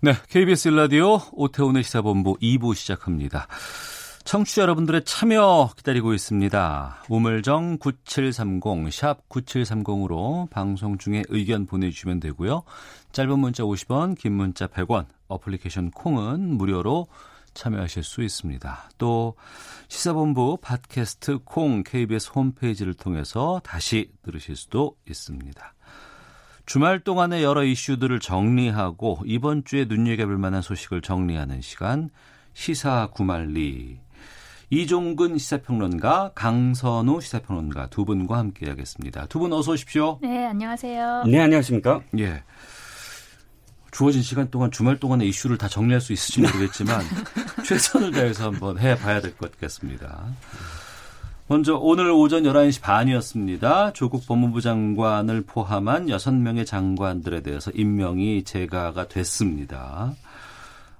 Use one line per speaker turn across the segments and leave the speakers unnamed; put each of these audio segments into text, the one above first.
네, KBS 라디오 오태훈의 시사본부 2부 시작합니다. 청취자 여러분들의 참여 기다리고 있습니다. 우물정 9730, 샵 9730으로 방송 중에 의견 보내주시면 되고요. 짧은 문자 50원, 긴 문자 100원, 어플리케이션 콩은 무료로 참여하실 수 있습니다. 또 시사본부 팟캐스트 콩 KBS 홈페이지를 통해서 다시 들으실 수도 있습니다. 주말 동안의 여러 이슈들을 정리하고 이번 주에 눈여겨볼 만한 소식을 정리하는 시간 시사 구말리 이종근 시사평론가 강선우 시사평론가 두 분과 함께하겠습니다. 두 분 어서 오십시오.
네, 안녕하세요.
네, 안녕하십니까?
예. 주어진 시간 동안 주말 동안의 이슈를 다 정리할 수 있을지 모르겠지만 최선을 다해서 한번 해봐야 될 것 같습니다. 먼저 오늘 오전 11시 반이었습니다. 조국 법무부 장관을 포함한 6명의 장관들에 대해서 임명이 제가가 됐습니다.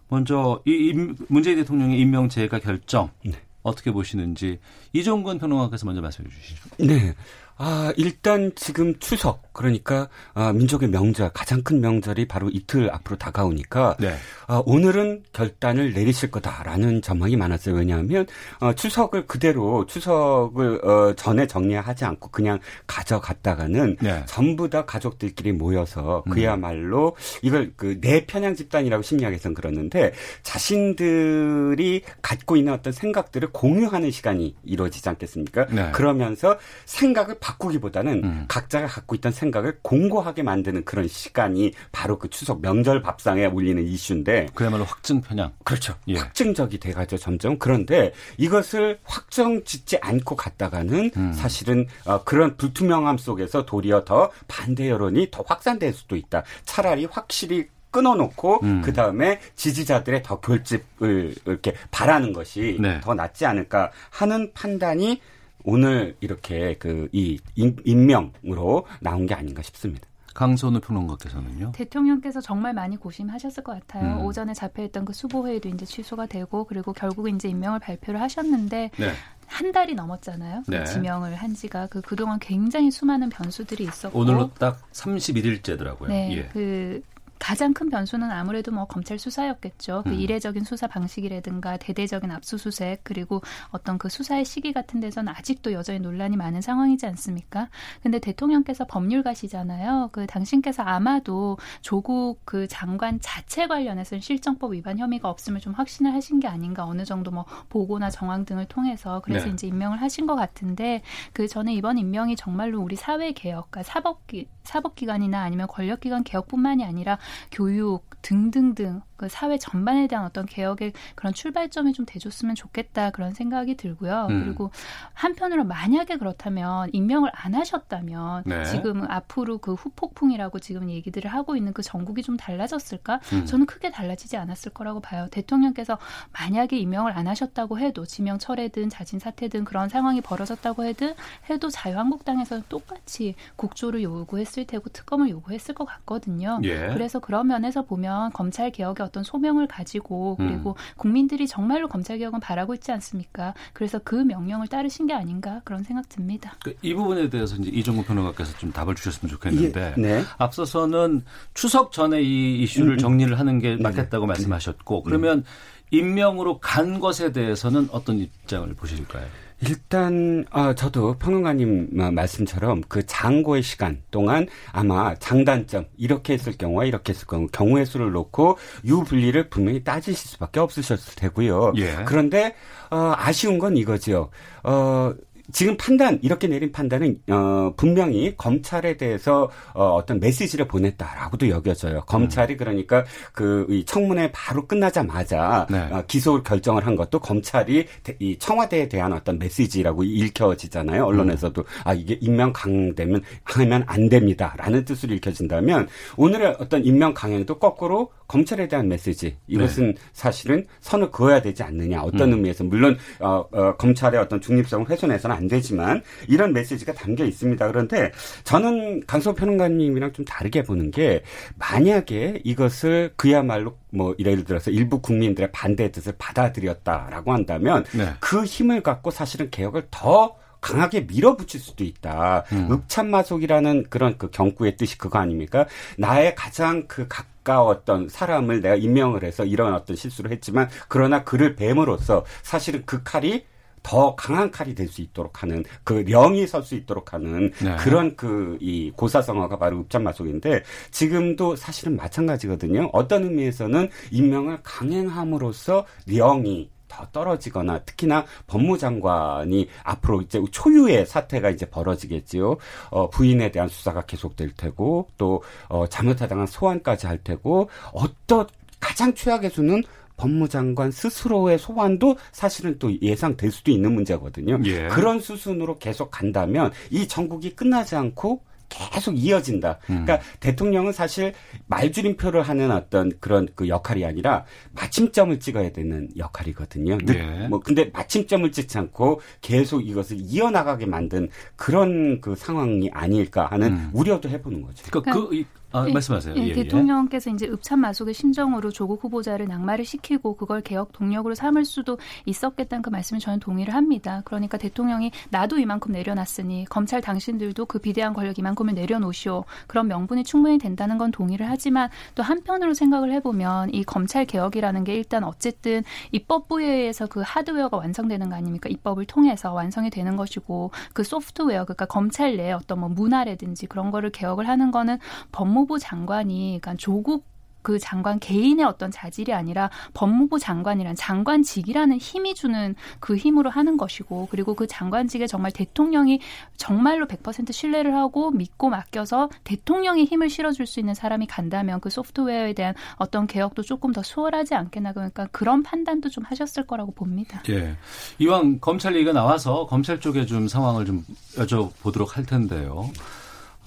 먼저 이 문재인 대통령의 임명 제가 결정 네. 어떻게 보시는지 이종근 평론가께서 먼저 말씀해 주시죠.
네. 아, 일단 지금 추석, 그러니까, 아, 민족의 명절, 가장 큰 명절이 바로 이틀 앞으로 다가오니까, 네. 아, 오늘은 결단을 내리실 거다라는 전망이 많았어요. 왜냐하면, 어, 추석을 그대로, 추석을, 어, 전에 정리하지 않고 그냥 가져갔다가는, 네. 전부 다 가족들끼리 모여서, 음. 그야말로, 이걸 그, 내편향 집단이라고 심리학에서는 그러는데, 자신들이 갖고 있는 어떤 생각들을 공유하는 시간이 이루어지지 않겠습니까? 네. 그러면서 생각을 바꾸기보다는 음. 각자가 갖고 있던 생각 을 공고하게 만드는 그런 시간이 바로 그 추석 명절 밥상에 올리는 이슈인데
그야말로 확증 편향.
그렇죠. 예. 확증적이 돼가죠 점점. 그런데 이것을 확정 짓지 않고 갔다가는 음. 사실은 어, 그런 불투명함 속에서 도리어 더 반대 여론이 더 확산될 수도 있다. 차라리 확실히 끊어놓고 음. 그 다음에 지지자들의 더 결집을 이렇게 바라는 것이 네. 더 낫지 않을까 하는 판단이 오늘 이렇게 그 이 임명으로 나온 게 아닌가 싶습니다.
강선우 평론가께서는요.
대통령께서 정말 많이 고심하셨을 것 같아요. 음. 오전에 잡혀있던 그 수보회의도 이제 취소가 되고 그리고 결국 이제 임명을 발표를 하셨는데 네. 한 달이 넘었잖아요. 그 네. 지명을 한 지가 그 그동안 굉장히 수많은 변수들이 있었고
오늘로 딱 31일째더라고요.
네. 예. 그 가장 큰 변수는 아무래도 뭐 검찰 수사였겠죠. 그 음. 이례적인 수사 방식이라든가 대대적인 압수수색 그리고 어떤 그 수사의 시기 같은 데서는 아직도 여전히 논란이 많은 상황이지 않습니까? 근데 대통령께서 법률가시잖아요. 그 당신께서 아마도 조국 그 장관 자체 관련해서는 실정법 위반 혐의가 없음을 좀 확신을 하신 게 아닌가 어느 정도 뭐 보고나 정황 등을 통해서 그래서 네. 이제 임명을 하신 것 같은데 그 저는 이번 임명이 정말로 우리 사회 개혁과 사법기 사법기관이나 아니면 권력기관 개혁뿐만이 아니라 교육 등등등 그 사회 전반에 대한 어떤 개혁의 그런 출발점이 좀 돼줬으면 좋겠다 그런 생각이 들고요. 음. 그리고 한편으로 만약에 그렇다면 임명을 안 하셨다면 네. 지금 앞으로 그 후폭풍이라고 지금 얘기들을 하고 있는 그 전국이 좀 달라졌을까? 음. 저는 크게 달라지지 않았을 거라고 봐요. 대통령께서 만약에 임명을 안 하셨다고 해도 지명 철회든 자진 사퇴든 그런 상황이 벌어졌다고 해도 해도 자유한국당에서는 똑같이 국조를 요구했을 테고 특검을 요구했을 것 같거든요. 예. 그래서 그런 면에서 보면 검찰 개혁의 어떤 소명을 가지고 그리고 음. 국민들이 정말로 검찰 개혁은 바라고 있지 않습니까? 그래서 그 명령을 따르신 게 아닌가 그런 생각 듭니다.
그이 부분에 대해서 이제 이종국 평론가께서 좀 답을 주셨으면 좋겠는데 예. 네. 앞서서는 추석 전에 이 이슈를 음, 음. 정리를 하는 게 네. 맞겠다고 네. 말씀하셨고 그러면 임명으로 간 것에 대해서는 어떤 입장을 보실까요?
일단 아 저도 평론가님 말씀처럼 그 장고의 시간 동안 아마 장단점 이렇게 했을 경우와 이렇게 했을 경우 경우의 수를 놓고 유분리를 분명히 따지실 수밖에 없으셨을 테고요. 예. 그런데 어, 아쉬운 건 이거지요. 어, 지금 판단 이렇게 내린 판단은 어 분명히 검찰에 대해서 어 어떤 메시지를 보냈다라고도 여겨져요. 검찰이 음. 그러니까 그이 청문회 바로 끝나자마자 네. 어, 기소 결정을 한 것도 검찰이 이 청와대에 대한 어떤 메시지라고 읽혀지잖아요. 언론에서도 음. 아 이게 임명 강되면 하면 안 됩니다라는 뜻으로 읽혀진다면 오늘의 어떤 임명 강행도 거꾸로 검찰에 대한 메시지 이것은 네. 사실은 선을 그어야 되지 않느냐 어떤 음. 의미에서 물론 어, 어, 검찰의 어떤 중립성을 훼손해서는 안 되지만 이런 메시지가 담겨 있습니다. 그런데 저는 강소 평론가님이랑 좀 다르게 보는 게 만약에 이것을 그야말로 뭐 예를 들어서 일부 국민들의 반대 뜻을 받아들였다라고 한다면 네. 그 힘을 갖고 사실은 개혁을 더 강하게 밀어붙일 수도 있다. 음. 읍참마속이라는 그런 그 경구의 뜻이 그거 아닙니까? 나의 가장 그 가까웠던 사람을 내가 임명을 해서 이런 어떤 실수를 했지만 그러나 그를 뱀으로써 사실은 그 칼이 더 강한 칼이 될 수 있도록 하는 그 령이 설 수 있도록 하는 네. 그런 그 이 고사성어가 바로 읍참마속인데 지금도 사실은 마찬가지거든요. 어떤 의미에서는 임명을 강행함으로써 령이 더 떨어지거나 특히나 법무장관이 앞으로 이제 초유의 사태가 이제 벌어지겠지요. 어, 부인에 대한 수사가 계속될 테고 또 어, 잘못하다가 소환까지 할 테고 어떤 가장 최악의 수는 법무장관 스스로의 소환도 사실은 또 예상될 수도 있는 문제거든요. 예. 그런 수순으로 계속 간다면 이 전국이 끝나지 않고 계속 이어진다. 음. 그러니까 대통령은 사실 말줄임표를 하는 어떤 그런 그 역할이 아니라 마침점을 찍어야 되는 역할이거든요. 네. 뭐 근데 마침점을 찍지 않고 계속 이것을 이어나가게 만든 그런 그 상황이 아닐까 하는 음. 우려도 해보는 거죠.
그러니까 그 아, 예, 말씀하세요.
예, 예, 예. 대통령께서 이제 읍참 마속의 심정으로 조국 후보자를 낙마를 시키고 그걸 개혁 동력으로 삼을 수도 있었겠다는 그 말씀에 저는 동의를 합니다. 그러니까 대통령이 나도 이만큼 내려놨으니 검찰 당신들도 그 비대한 권력 이만큼을 내려놓으시오. 그런 명분이 충분히 된다는 건 동의를 하지만 또 한편으로 생각을 해보면 이 검찰 개혁이라는 게 일단 어쨌든 입법부에서 그 하드웨어가 완성되는 거 아닙니까? 입법을 통해서 완성이 되는 것이고 그 소프트웨어 그러니까 검찰 내 어떤 뭐 문화라든지 그런 거를 개혁을 하는 거는 법무 법무부 장관이 그러니까 조국 그 장관 개인의 어떤 자질이 아니라 법무부 장관이란 장관직이라는 힘이 주는 그 힘으로 하는 것이고 그리고 그 장관직에 정말 대통령이 정말로 100% 신뢰를 하고 믿고 맡겨서 대통령이 힘을 실어줄 수 있는 사람이 간다면 그 소프트웨어에 대한 어떤 개혁도 조금 더 수월하지 않겠나 그러니까 그런 판단도 좀 하셨을 거라고 봅니다.
예. 이왕 검찰 얘기가 나와서 검찰 쪽에 좀 상황을 좀 여쭤보도록 할 텐데요.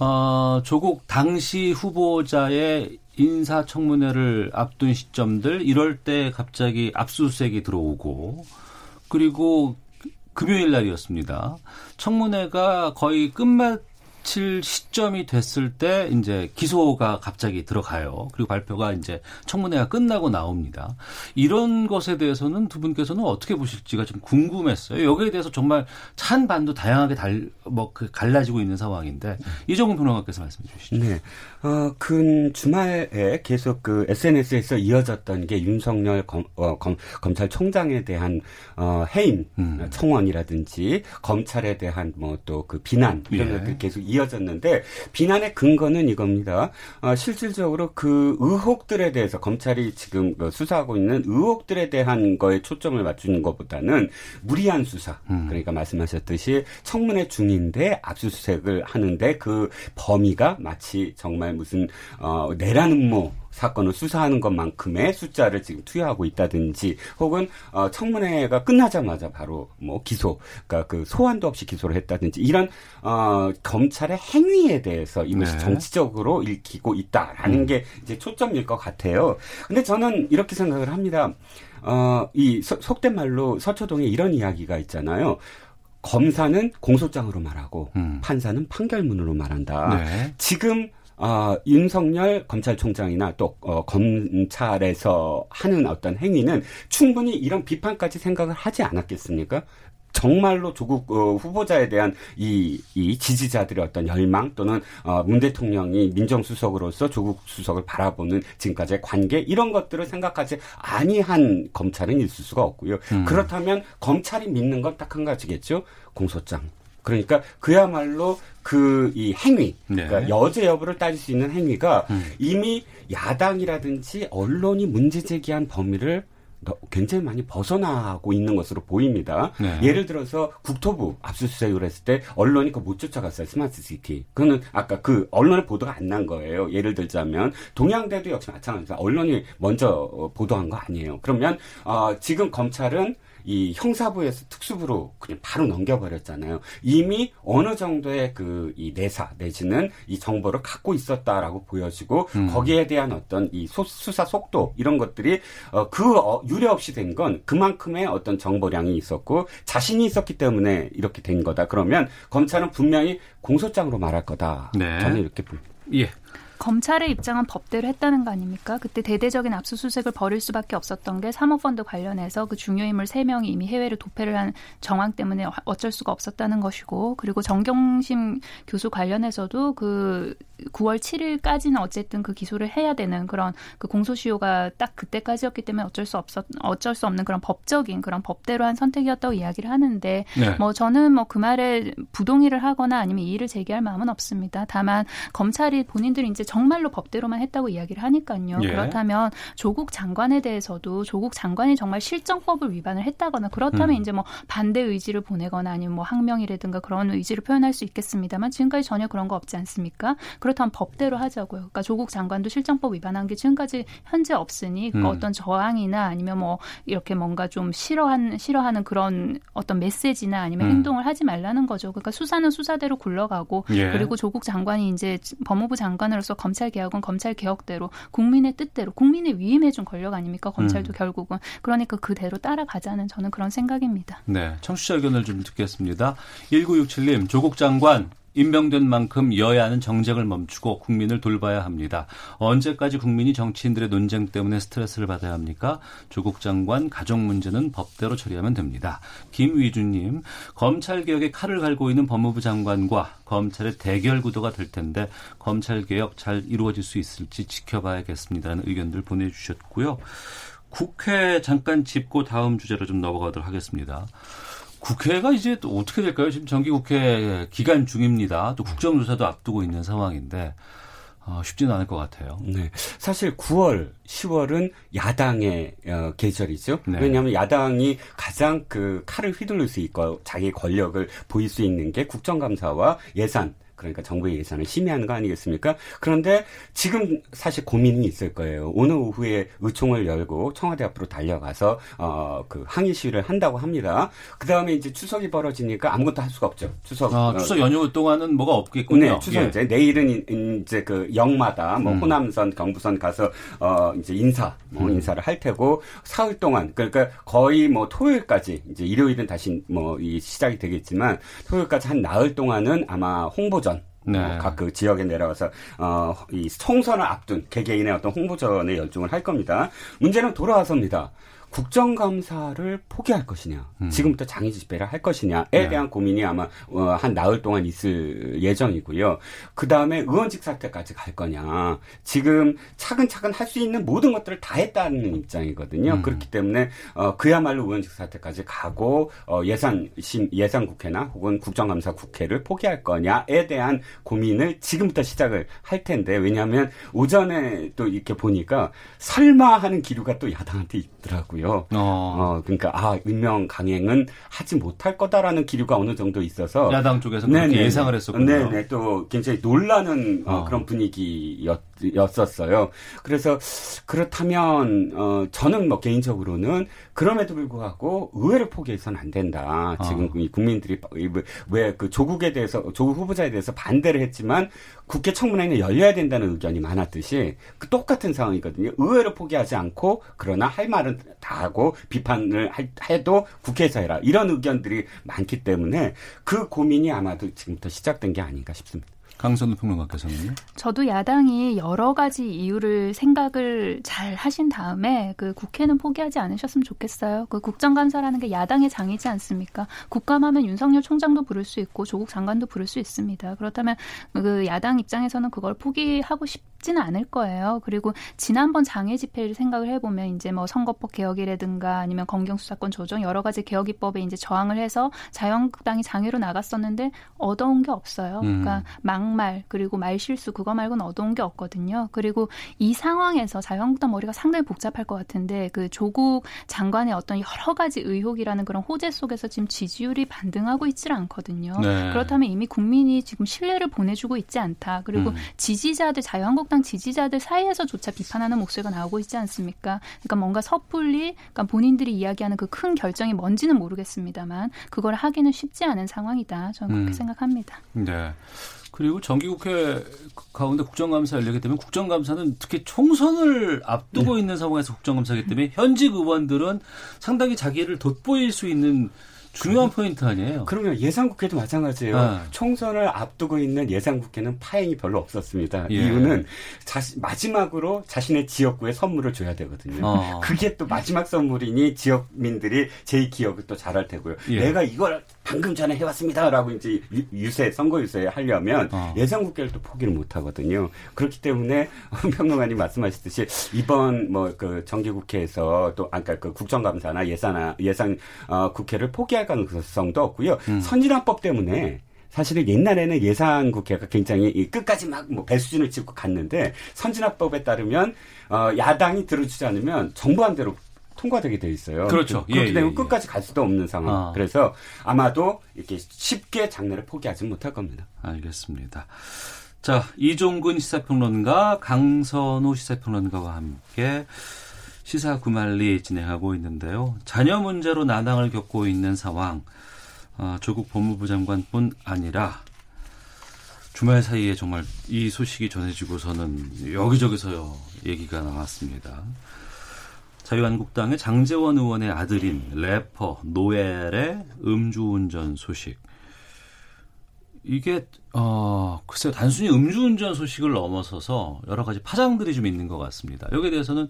어, 조국 당시 후보자의 인사청문회를 앞둔 시점들 이럴 때 갑자기 압수수색이 들어오고 그리고 금요일 날이었습니다. 청문회가 거의 끝말 마칠 시점이 됐을 때 이제 기소가 갑자기 들어가요. 그리고 발표가 이제 청문회가 끝나고 나옵니다. 이런 것에 대해서는 두 분께서는 어떻게 보실지가 좀 궁금했어요. 여기에 대해서 정말 찬반도 다양하게 달, 뭐, 그 갈라지고 있는 상황인데 이종훈 평론가께서 말씀해 주시죠.
네. 어, 근 주말에 계속 그 SNS에서 이어졌던 게 윤석열 검, 어, 검, 검찰총장에 대한 어, 해임 음. 청원이라든지 검찰에 대한 뭐 또 그 비난 이런 예. 것들 계속 이어졌는데 비난의 근거는 이겁니다. 어, 실질적으로 그 의혹들에 대해서 검찰이 지금 그 수사하고 있는 의혹들에 대한 거에 초점을 맞추는 것보다는 무리한 수사. 음. 그러니까 말씀하셨듯이 청문회 중인데 압수수색을 하는데 그 범위가 마치 정말 무슨 어 내란 음모 사건을 수사하는 것만큼의 숫자를 지금 투여하고 있다든지 혹은 어, 청문회가 끝나자마자 바로 뭐 기소, 그러니까 그 소환도 없이 기소를 했다든지 이런 어, 검찰의 행위에 대해서 이것이 네. 정치적으로 읽히고 있다라는 음. 게 이제 초점일 것 같아요. 근데 저는 이렇게 생각을 합니다. 어, 이 서, 속된 말로 서초동에 이런 이야기가 있잖아요. 검사는 공소장으로 말하고 음. 판사는 판결문으로 말한다. 네. 지금 어, 윤석열 검찰총장이나 또 어, 검찰에서 하는 어떤 행위는 충분히 이런 비판까지 생각을 하지 않았겠습니까? 정말로 조국 어, 후보자에 대한 이, 이 지지자들의 어떤 열망 또는 어, 문 대통령이 민정수석으로서 조국 수석을 바라보는 지금까지의 관계 이런 것들을 생각하지 아니한 검찰은 있을 수가 없고요. 음. 그렇다면 검찰이 믿는 건 딱 한 가지겠죠. 공소장. 그러니까 그야말로 그 이 행위, 네. 그러니까 여죄 여부를 따질 수 있는 행위가 음. 이미 야당이라든지 언론이 문제 제기한 범위를 굉장히 많이 벗어나고 있는 것으로 보입니다. 네. 예를 들어서 국토부 압수수색을 했을 때 언론이 그거 못 쫓아갔어요. 스마트시티. 그거는 아까 그 언론의 보도가 안 난 거예요. 예를 들자면 동양대도 역시 마찬가지입니다. 언론이 먼저 보도한 거 아니에요. 그러면 어, 지금 검찰은 이 형사부에서 특수부로 그냥 바로 넘겨버렸잖아요. 이미 어느 정도의 그 이 내사 내지는 이 정보를 갖고 있었다라고 보여지고 음. 거기에 대한 어떤 이 소, 수사 속도 이런 것들이 어, 그 어, 유례 없이 된 건 그만큼의 어떤 정보량이 있었고 자신이 있었기 때문에 이렇게 된 거다. 그러면 검찰은 분명히 공소장으로 말할 거다. 네. 저는 이렇게 봅니다.
예. 검찰의 입장은 법대로 했다는 거 아닙니까? 그때 대대적인 압수수색을 벌일 수밖에 없었던 게 사모펀드 관련해서 그 중요 인물 3명이 이미 해외로 도패를 한 정황 때문에 어쩔 수가 없었다는 것이고 그리고 정경심 교수 관련해서도 그 9월 7일까지는 어쨌든 그 기소를 해야 되는 그런 그 공소시효가 딱 그때까지였기 때문에 어쩔 수 없었 어쩔 수 없는 그런 법적인 그런 법대로 한 선택이었다고 이야기를 하는데 네. 뭐 저는 뭐 그 말에 부동의를 하거나 아니면 이의를 제기할 마음은 없습니다. 다만 검찰이 본인들이 이제 정말로 법대로만 했다고 이야기를 하니까요. 예. 그렇다면 조국 장관에 대해서도 조국 장관이 정말 실정법을 위반을 했다거나 그렇다면 음. 이제 뭐 반대 의지를 보내거나 아니면 뭐 항명이라든가 그런 의지를 표현할 수 있겠습니다만 지금까지 전혀 그런 거 없지 않습니까? 그렇다면 법대로 하자고요. 그러니까 조국 장관도 실정법 위반한 게 지금까지 현재 없으니 그 음. 어떤 저항이나 아니면 뭐 이렇게 뭔가 좀 싫어한 싫어하는 그런 어떤 메시지나 아니면 음. 행동을 하지 말라는 거죠. 그러니까 수사는 수사대로 굴러가고 예. 그리고 조국 장관이 이제 법무부 장관으로서 검찰 개혁은 검찰 개혁대로 국민의 뜻대로 국민의 위임해준 권력 아닙니까? 검찰도 음. 결국은 그러니까 그대로 따라가자는 저는 그런 생각입니다.
네, 청취자 의견을 좀 듣겠습니다. 1967님 조국 장관 임명된 만큼 여야는 정쟁을 멈추고 국민을 돌봐야 합니다. 언제까지 국민이 정치인들의 논쟁 때문에 스트레스를 받아야 합니까? 조국 장관 가족 문제는 법대로 처리하면 됩니다. 김위주님, 검찰 개혁에 칼을 갈고 있는 법무부 장관과 검찰의 대결 구도가 될 텐데 검찰 개혁 잘 이루어질 수 있을지 지켜봐야겠습니다라는 의견들 보내주셨고요. 국회 잠깐 짚고 다음 주제로 좀 넘어가도록 하겠습니다. 국회가 이제 또 어떻게 될까요? 지금 정기국회 기간 중입니다. 또 국정조사도 앞두고 있는 상황인데 어, 쉽지는 않을 것 같아요.
네. 사실 9월, 10월은 야당의 어, 계절이죠. 네. 왜냐하면 야당이 가장 그 칼을 휘둘릴 수 있고 자기 권력을 보일 수 있는 게 국정감사와 예산 그러니까 정부의 예산을 심의하는 거 아니겠습니까? 그런데 지금 사실 고민이 있을 거예요. 오늘 오후에 의총을 열고 청와대 앞으로 달려가서 어 그 항의 시위를 한다고 합니다. 그 다음에 이제 추석이 벌어지니까 아무것도 할 수가 없죠. 추석
아, 추석 연휴 동안은 뭐가 없겠군요.
네, 추석 예. 이제 내일은 이제 그 영마다 뭐 음. 호남선, 경부선 가서 어 이제 인사 뭐 음. 인사를 할 테고 사흘 동안 그러니까 거의 뭐 토요일까지 이제 일요일은 다시 뭐 이 시작이 되겠지만 토요일까지 한 나흘 동안은 아마 홍보전 네. 어, 각그 지역에 내려가서 어, 이 총선을 앞둔 개개인의 어떤 홍보전에 열중을 할 겁니다. 문제는 돌아와서입니다. 국정감사를 포기할 것이냐, 음. 지금부터 장애 집회를 할 것이냐에 네. 대한 고민이 아마 어, 한 나흘 동안 있을 예정이고요. 그 다음에 의원직 사퇴까지 갈 거냐. 지금 차근차근 할 수 있는 모든 것들을 다 했다는 입장이거든요. 음. 그렇기 때문에 어, 그야말로 의원직 사퇴까지 가고 어, 예산 심 예산 국회나 혹은 국정감사 국회를 포기할 거냐에 대한 고민을 지금부터 시작을 할 텐데 왜냐하면 오전에 또 이렇게 보니까 설마 하는 기류가 또 야당한테 있더라고요. 있고요. 어. 어. 그러니까 아 임명 강행은 하지 못할 거다라는 기류가 어느 정도 있어서
야당 쪽에서 그렇게 예상을 했었군요.
네네 또 굉장히 놀라는 어. 어, 그런 분위기였 었어요. 그래서 그렇다면 어 저는 뭐 개인적으로는 그럼에도 불구하고 의회를 포기해서는 안 된다. 어. 지금 국민들이 왜 그 조국에 대해서 조국 후보자에 대해서 반대를 했지만 국회 청문회는 열려야 된다는 의견이 많았듯이 그 똑같은 상황이거든요. 의회를 포기하지 않고 그러나 할 말은 다 하고 비판을 해도 국회에서 해라 이런 의견들이 많기 때문에 그 고민이 아마도 지금부터 시작된 게 아닌가 싶습니다.
강선우 평론가께서는요?
저도 야당이 여러 가지 이유를 생각을 잘 하신 다음에 그 국회는 포기하지 않으셨으면 좋겠어요. 그 국정감사라는 게 야당의 장이지 않습니까? 국감하면 윤석열 총장도 부를 수 있고 조국 장관도 부를 수 있습니다. 그렇다면 그 야당 입장에서는 그걸 포기하고 싶 지는 않을 거예요. 그리고 지난번 장애 집회를 생각을 해보면 이제 뭐 선거법 개혁이라든가 아니면 검경 수사권 조정 여러 가지 개혁 입법에 이제 저항을 해서 자유한국당이 장애로 나갔었는데 얻어온 게 없어요. 그러니까 음. 망 막말 그리고 말 실수 그거 말고는 얻어온 게 없거든요. 그리고 이 상황에서 자유한국당 머리가 상당히 복잡할 것 같은데 그 조국 장관의 어떤 여러 가지 의혹이라는 그런 호재 속에서 지금 지지율이 반등하고 있질 않거든요. 네. 그렇다면 이미 국민이 지금 신뢰를 보내주고 있지 않다. 그리고 음. 지지자들 자유한국당 지지자들 사이에서조차 비판하는 목소리가 나오고 있지 않습니까? 그러니까 뭔가 섣불리 그러니까 본인들이 이야기하는 그 큰 결정이 뭔지는 모르겠습니다만 그걸 하기는 쉽지 않은 상황이다. 저는 그렇게 음. 생각합니다.
네. 그리고 정기국회 가운데 국정감사 열리게 되면 국정감사는 특히 총선을 앞두고 네. 있는 상황에서 국정감사이기 때문에 현직 의원들은 상당히 자기를 돋보일 수 있는 중요한 포인트 아니에요?
그러면 예상국회도 마찬가지예요. 아. 총선을 앞두고 있는 예상국회는 파행이 별로 없었습니다. 예. 이유는 자시, 마지막으로 자신의 지역구에 선물을 줘야 되거든요. 어. 그게 또 마지막 선물이니 지역민들이 제 기억을 또 잘할 테고요. 예. 내가 이걸 방금 전에 해왔습니다라고 이제 유세 선거 유세 하려면 어. 예상 국회를 또 포기를 못 하거든요. 그렇기 때문에 평론가님 말씀하셨듯이 이번 뭐 그 정기국회에서 또 아까 그 국정감사나 예산 예산 어, 국회를 포기할 할 가능성도 없고요. 음. 선진화법 때문에 사실은 옛날에는 예산 국회가 굉장히 끝까지 막 뭐 배수진을 찍고 갔는데 선진화법에 따르면 어 야당이 들어주지 않으면 정부안대로 통과되게 돼 있어요.
그렇죠.
그렇기 예, 때문에 예, 예. 끝까지 갈 수도 없는 상황. 아. 그래서 아마도 이렇게 쉽게 장례를 포기하지 못할 겁니다.
알겠습니다. 자, 이종근 시사평론가, 강선우 시사평론가와 함께 시사 구말리 진행하고 있는데요. 자녀 문제로 난항을 겪고 있는 상황. 어, 조국 법무부 장관뿐 아니라 주말 사이에 정말 이 소식이 전해지고서는 여기저기서 얘기가 나왔습니다. 자유한국당의 장재원 의원의 아들인 래퍼 노엘의 음주운전 소식. 이게 어 글쎄요 단순히 음주운전 소식을 넘어서서 여러 가지 파장들이 좀 있는 것 같습니다. 여기에 대해서는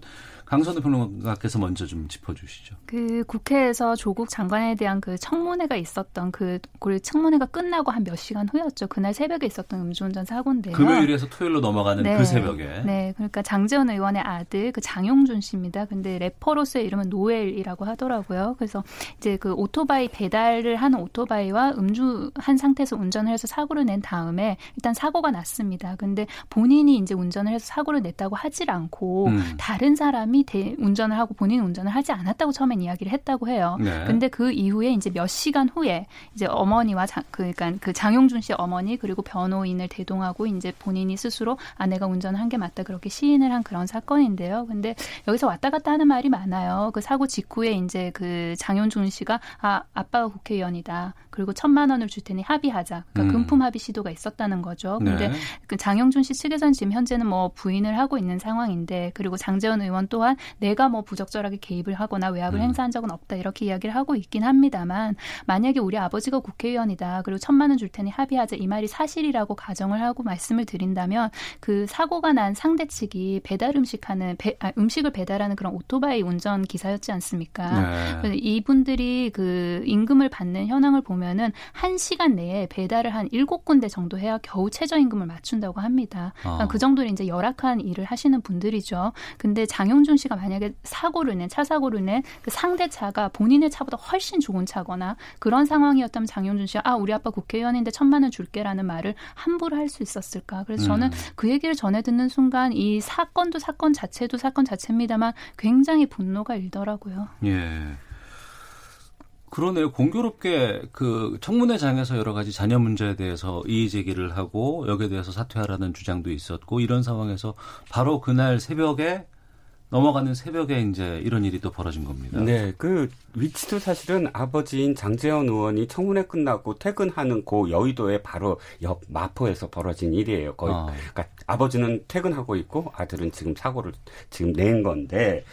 강선우 평론가께서 먼저 좀 짚어주시죠.
그 국회에서 조국 장관에 대한 그 청문회가 있었던 그, 그 청문회가 끝나고 한 몇 시간 후였죠. 그날 새벽에 있었던 음주운전 사고인데요.
금요일에서 토요일로 넘어가는 그 네. 그 새벽에.
네, 그러니까 장재원 의원의 아들 그 장용준 씨입니다. 근데 래퍼로서의 이름은 노엘이라고 하더라고요. 그래서 이제 그 오토바이 배달을 하는 오토바이와 음주한 상태에서 운전을 해서 사고를 낸 다음에 일단 사고가 났습니다. 근데 본인이 이제 운전을 해서 사고를 냈다고 하질 않고 음. 다른 사람이 대, 운전을 하고 본인 운전을 하지 않았다고 처음엔 이야기를 했다고 해요. 네. 근데 그 이후에 이제 몇 시간 후에 이제 어머니와 장, 그, 그러니까 그 장용준 씨 어머니 그리고 변호인을 대동하고 이제 본인이 스스로 아내가 운전을 한게 맞다 그렇게 시인을 한 그런 사건인데요. 근데 여기서 왔다 갔다 하는 말이 많아요. 그 사고 직후에 이제 그 장용준 씨가 아 아빠가 국회의원이다. 그리고 천만 원을 줄 테니 합의하자. 그러니까 음. 금품 합의 시도가 있었다는 거죠. 근데 네. 그 장영준 씨 측에서는 지금 현재는 뭐 부인을 하고 있는 상황인데 그리고 장재원 의원 또한 내가 뭐 부적절하게 개입을 하거나 외압을 음. 행사한 적은 없다 이렇게 이야기를 하고 있긴 합니다만 만약에 우리 아버지가 국회의원이다 그리고 천만 원 줄 테니 합의하자 이 말이 사실이라고 가정을 하고 말씀을 드린다면 그 사고가 난 상대 측이 배달 음식하는 배, 아, 음식을 배달하는 그런 오토바이 운전 기사였지 않습니까? 네. 이분들이 그 임금을 받는 현황을 보면 보면은 한 시간 내에 배달을 한 일곱 군데 정도 해야 겨우 최저 임금을 맞춘다고 합니다. 그러니까 어. 그 정도로 이제 열악한 일을 하시는 분들이죠. 근데 장용준 씨가 만약에 사고를 낸 차 사고를 낸 그 상대 차가 본인의 차보다 훨씬 좋은 차거나 그런 상황이었다면 장용준 씨가 아 우리 아빠 국회의원인데 천만 원 줄게라는 말을 함부로 할 수 있었을까? 그래서 저는 음. 그 얘기를 전해 듣는 순간 이 사건도 사건 자체도 사건 자체입니다만 굉장히 분노가 일더라고요.
예. 그러네요. 공교롭게 그 청문회장에서 여러 가지 자녀 문제에 대해서 이의 제기를 하고 여기에 대해서 사퇴하라는 주장도 있었고 이런 상황에서 바로 그날 새벽에 넘어가는 새벽에 이제 이런 일이 또 벌어진 겁니다.
네, 그 위치도 사실은 아버지인 장재현 의원이 청문회 끝나고 퇴근하는 고 여의도에 바로 옆 마포에서 벌어진 일이에요. 거의 아. 그러니까 아버지는 퇴근하고 있고 아들은 지금 사고를 지금 낸 건데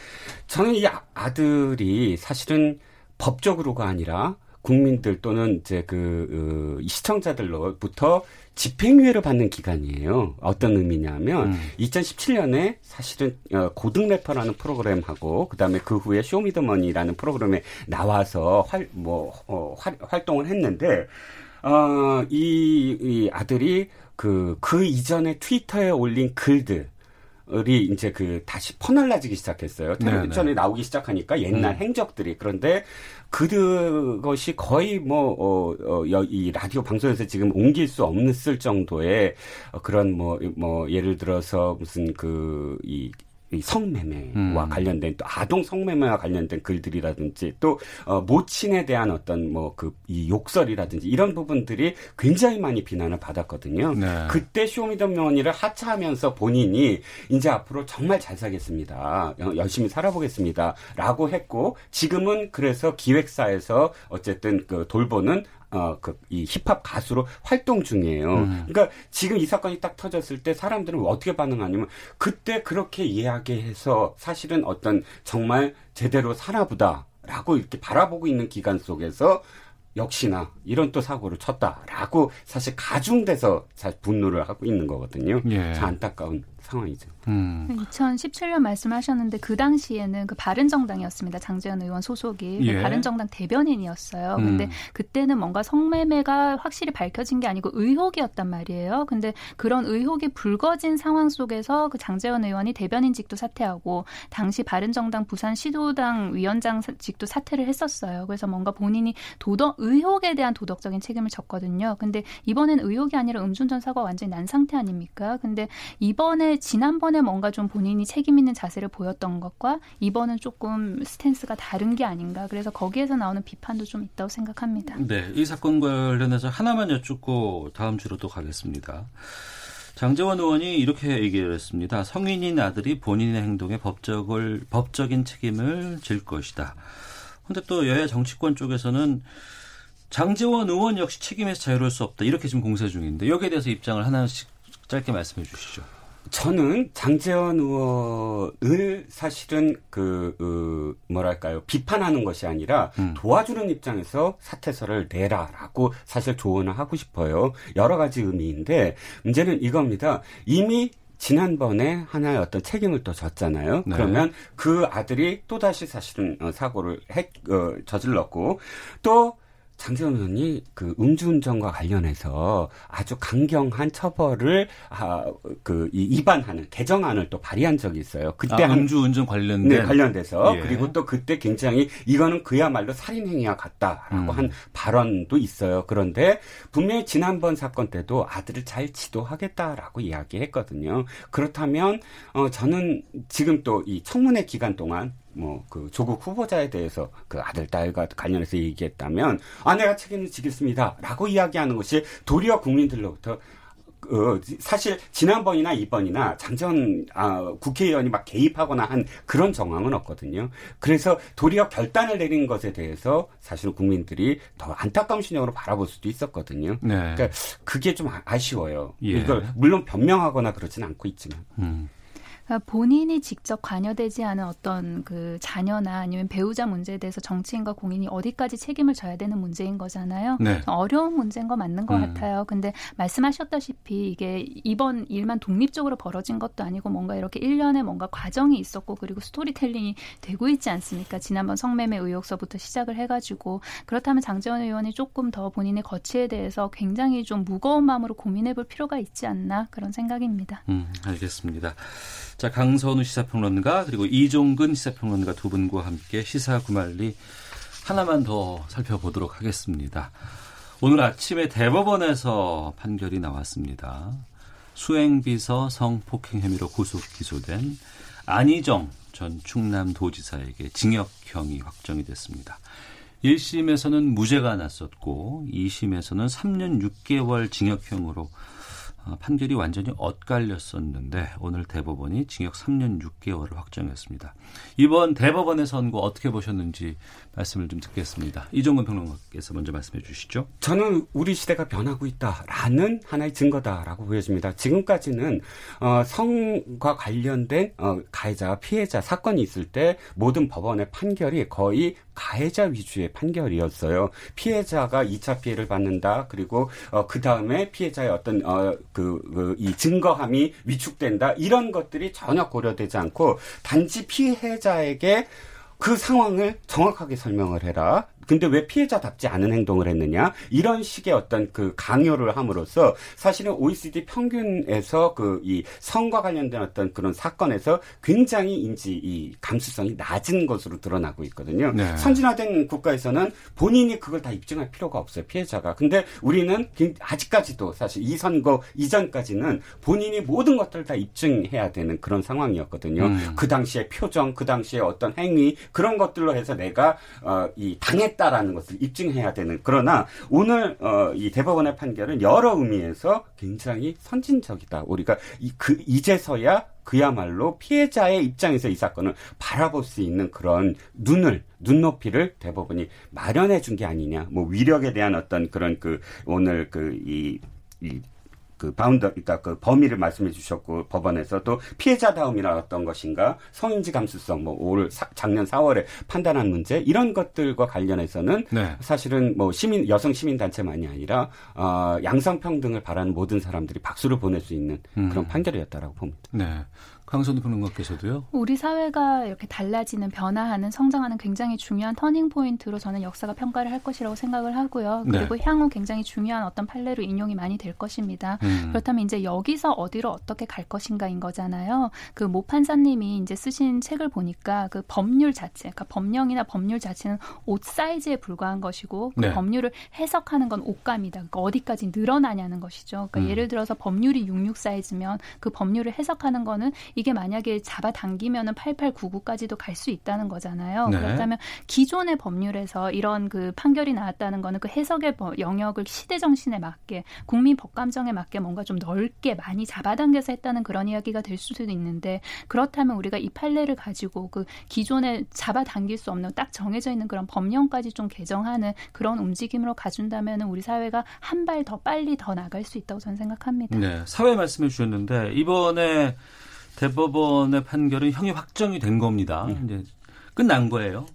저는 이 아들이 사실은 법적으로가 아니라 국민들 또는 이제 그 어, 시청자들로부터 집행유예를 받는 기간이에요. 어떤 의미냐면 음. 2017년에 사실은 어, 고등 래퍼라는 프로그램하고 그다음에 그 후에 쇼미더머니라는 프로그램에 나와서 활뭐 어, 활동을 했는데 어, 이, 이 아들이 그그 그 이전에 트위터에 올린 글들 이 이제 그 다시 퍼날라지기 시작했어요. 텔레비전에 나오기 시작하니까 옛날 음. 행적들이 그런데 그것이 거의 뭐, 어, 어, 이 라디오 방송에서 지금 옮길 수 없을 정도의 그런 뭐, 뭐, 예를 들어서 무슨 그, 이, 이 성매매와 음. 관련된 또 아동 성매매와 관련된 글들이라든지 또 어, 모친에 대한 어떤 뭐 그 이 욕설이라든지 이런 부분들이 굉장히 많이 비난을 받았거든요. 네. 그때 쇼미더머니를 하차하면서 본인이 이제 앞으로 정말 잘 살겠습니다. 열심히 살아보겠습니다라고 했고 지금은 그래서 기획사에서 어쨌든 그 돌보는 어, 그, 이 힙합 가수로 활동 중이에요. 음. 그러니까 지금 이 사건이 딱 터졌을 때 사람들은 어떻게 반응하냐면 그때 그렇게 이야기해서 사실은 어떤 정말 제대로 살아보다라고 이렇게 바라보고 있는 기간 속에서 역시나 이런 또 사고를 쳤다라고 사실 가중돼서 분노를 하고 있는 거거든요. 예. 참 안타까운 상황이죠.
음. 2017년 말씀하셨는데 그 당시에는 그 바른정당이었습니다. 장재현 의원 소속이 그 예. 그 바른정당 대변인이었어요. 음. 근데 그때는 뭔가 성매매가 확실히 밝혀진 게 아니고 의혹이었단 말이에요. 근데 그런 의혹이 불거진 상황 속에서 그 장재현 의원이 대변인직도 사퇴하고 당시 바른정당 부산 시도당 위원장직도 사퇴를 했었어요. 그래서 뭔가 본인이 도덕 의혹에 대한 도덕적인 책임을 졌거든요. 근데 이번엔 의혹이 아니라 음주운전 사고가 완전히 난 상태 아닙니까? 근데 이번에 지난번에 뭔가 좀 본인이 책임 있는 자세를 보였던 것과 이번은 조금 스탠스가 다른 게 아닌가. 그래서 거기에서 나오는 비판도 좀 있다고 생각합니다.
네, 이 사건 관련해서 하나만 여쭙고 다음 주로 또 가겠습니다. 장재원 의원이 이렇게 얘기를 했습니다. 성인인 아들이 본인의 행동에 법적을, 법적인 책임을 질 것이다. 근데 또 여야 정치권 쪽에서는 장재원 의원 역시 책임에서 자유로울 수 없다. 이렇게 지금 공세 중인데 여기에 대해서 입장을 하나씩 짧게 말씀해 주시죠.
저는 장재원 의원을 사실은 그, 그 뭐랄까요 비판하는 것이 아니라 음. 도와주는 입장에서 사퇴서를 내라라고 사실 조언을 하고 싶어요. 여러 가지 의미인데 문제는 이겁니다. 이미 지난번에 하나의 어떤 책임을 또 졌잖아요. 네. 그러면 그 아들이 또 다시 사실은 어, 사고를 했, 어, 저질렀고 또 장재원 의원이 그 음주운전과 관련해서 아주 강경한 처벌을 아, 그 위반하는 개정안을 또 발의한 적이 있어요.
그때 아, 음주운전 관련된
네, 관련돼서 예. 그리고 또 그때 굉장히 이거는 그야말로 살인 행위와 같다라고 음. 한 발언도 있어요. 그런데 분명히 지난번 사건 때도 아들을 잘 지도하겠다라고 이야기했거든요. 그렇다면 어 저는 지금 또 이 청문회 기간 동안 뭐 그 조국 후보자에 대해서 그 아들 딸과 관련해서 얘기했다면 아 내가 책임을 지겠습니다라고 이야기하는 것이 도리어 국민들로부터 어, 사실 지난번이나 이번이나 장전 아, 국회의원이 막 개입하거나 한 그런 정황은 없거든요. 그래서 도리어 결단을 내린 것에 대해서 사실 국민들이 더 안타까운 신경으로 바라볼 수도 있었거든요. 네. 그러니까 그게 좀 아, 아쉬워요. 예. 이걸 물론 변명하거나 그러지는 않고 있지만. 음.
그러니까 본인이 직접 관여되지 않은 어떤 그 자녀나 아니면 배우자 문제에 대해서 정치인과 공인이 어디까지 책임을 져야 되는 문제인 거잖아요. 네. 어려운 문제인 거 맞는 것 음. 같아요. 근데 말씀하셨다시피 이게 이번 일만 독립적으로 벌어진 것도 아니고 뭔가 이렇게 일련의 뭔가 과정이 있었고 그리고 스토리텔링이 되고 있지 않습니까? 지난번 성매매 의혹서부터 시작을 해가지고 그렇다면 장재원 의원이 조금 더 본인의 거취에 대해서 굉장히 좀 무거운 마음으로 고민해 볼 필요가 있지 않나 그런 생각입니다.
음, 알겠습니다. 자, 강선우 시사평론가 그리고 이종근 시사평론가 두 분과 함께 시사 구말리 하나만 더 살펴보도록 하겠습니다. 오늘 아침에 대법원에서 판결이 나왔습니다. 수행비서 성폭행 혐의로 구속 기소된 안희정 전 충남도지사에게 징역형이 확정이 됐습니다. 1심에서는 무죄가 났었고 2심에서는 3년 6개월 징역형으로 어, 판결이 완전히 엇갈렸었는데 오늘 대법원이 징역 3년 6개월을 확정했습니다. 이번 대법원의 선고 어떻게 보셨는지 말씀을 좀 듣겠습니다. 이종근 평론가께서 먼저 말씀해 주시죠.
저는 우리 시대가 변하고 있다라는 하나의 증거다라고 보여집니다. 지금까지는 어, 성과 관련된 어, 가해자 피해자 사건이 있을 때 모든 법원의 판결이 거의 가해자 위주의 판결이었어요. 피해자가 2차 피해를 받는다. 그리고 어, 그 다음에 피해자의 어떤 어, 그, 그, 이 증거함이 위축된다. 이런 것들이 전혀 고려되지 않고 단지 피해자에게 그 상황을 정확하게 설명을 해라. 근데 왜 피해자답지 않은 행동을 했느냐 이런 식의 어떤 그 강요를 함으로써 사실은 OECD 평균에서 그 이 성과 관련된 어떤 그런 사건에서 굉장히 인지 이 감수성이 낮은 것으로 드러나고 있거든요. 네. 선진화된 국가에서는 본인이 그걸 다 입증할 필요가 없어요 피해자가. 근데 우리는 아직까지도 사실 이 선거 이전까지는 본인이 모든 것들을 다 입증해야 되는 그런 상황이었거든요. 음. 그 당시의 표정, 그 당시의 어떤 행위 그런 것들로 해서 내가 어, 이 당했 했다라는 것을 입증해야 되는 그러나 오늘 어, 이 대법원의 판결은 여러 의미에서 굉장히 선진적이다. 우리가 이, 그 이제서야 그야말로 피해자의 입장에서 이 사건을 바라볼 수 있는 그런 눈을 눈높이를 대법원이 마련해 준 게 아니냐. 뭐 위력에 대한 어떤 그런 그 오늘 그이 이 그 boundar, 그러니까 그 범위를 말씀해 주셨고 법원에서 또 피해자다움이라 어떤 것인가 성인지 감수성 뭐 올 작년 4월에 판단한 문제 이런 것들과 관련해서는 네. 사실은 뭐 시민 여성 시민 단체만이 아니라 어, 양성 평등을 바라는 모든 사람들이 박수를 보낼 수 있는 그런 음. 판결이었다라고 봅니다.
네. 강선우 평론가께서도요.
우리 사회가 이렇게 달라지는 변화하는 성장하는 굉장히 중요한 turning point로 저는 역사가 평가를 할 것이라고 생각을 하고요. 네. 그리고 네. 향후 굉장히 중요한 어떤 판례로 인용이 많이 될 것입니다. 음. 그렇다면 이제 여기서 어디로 어떻게 갈 것인가인 거잖아요. 그 모 판사님이 이제 쓰신 책을 보니까 그 법률 자체, 그러니까 법령이나 법률 자체는 옷 사이즈에 불과한 것이고 그 네. 법률을 해석하는 건 옷감이다. 그러니까 어디까지 늘어나냐는 것이죠. 그러니까 음. 예를 들어서 법률이 66 사이즈면 그 법률을 해석하는 거는 이게 만약에 잡아당기면은 8899까지도 갈 수 있다는 거잖아요. 네. 그렇다면 기존의 법률에서 이런 그 판결이 나왔다는 거는 그 해석의 영역을 시대 정신에 맞게 국민 법감정에 맞게 뭔가 좀 넓게 많이 잡아당겨서 했다는 그런 이야기가 될 수도 있는데 그렇다면 우리가 이 판례를 가지고 그 기존에 잡아당길 수 없는 딱 정해져 있는 그런 법령까지 좀 개정하는 그런 움직임으로 가준다면 우리 사회가 한 발 더 빨리 더 나갈 수 있다고 저는 생각합니다.
네, 사회 말씀해 주셨는데 이번에 대법원의 판결은 형이 확정이 된 겁니다. 음. 이제 끝난 거예요.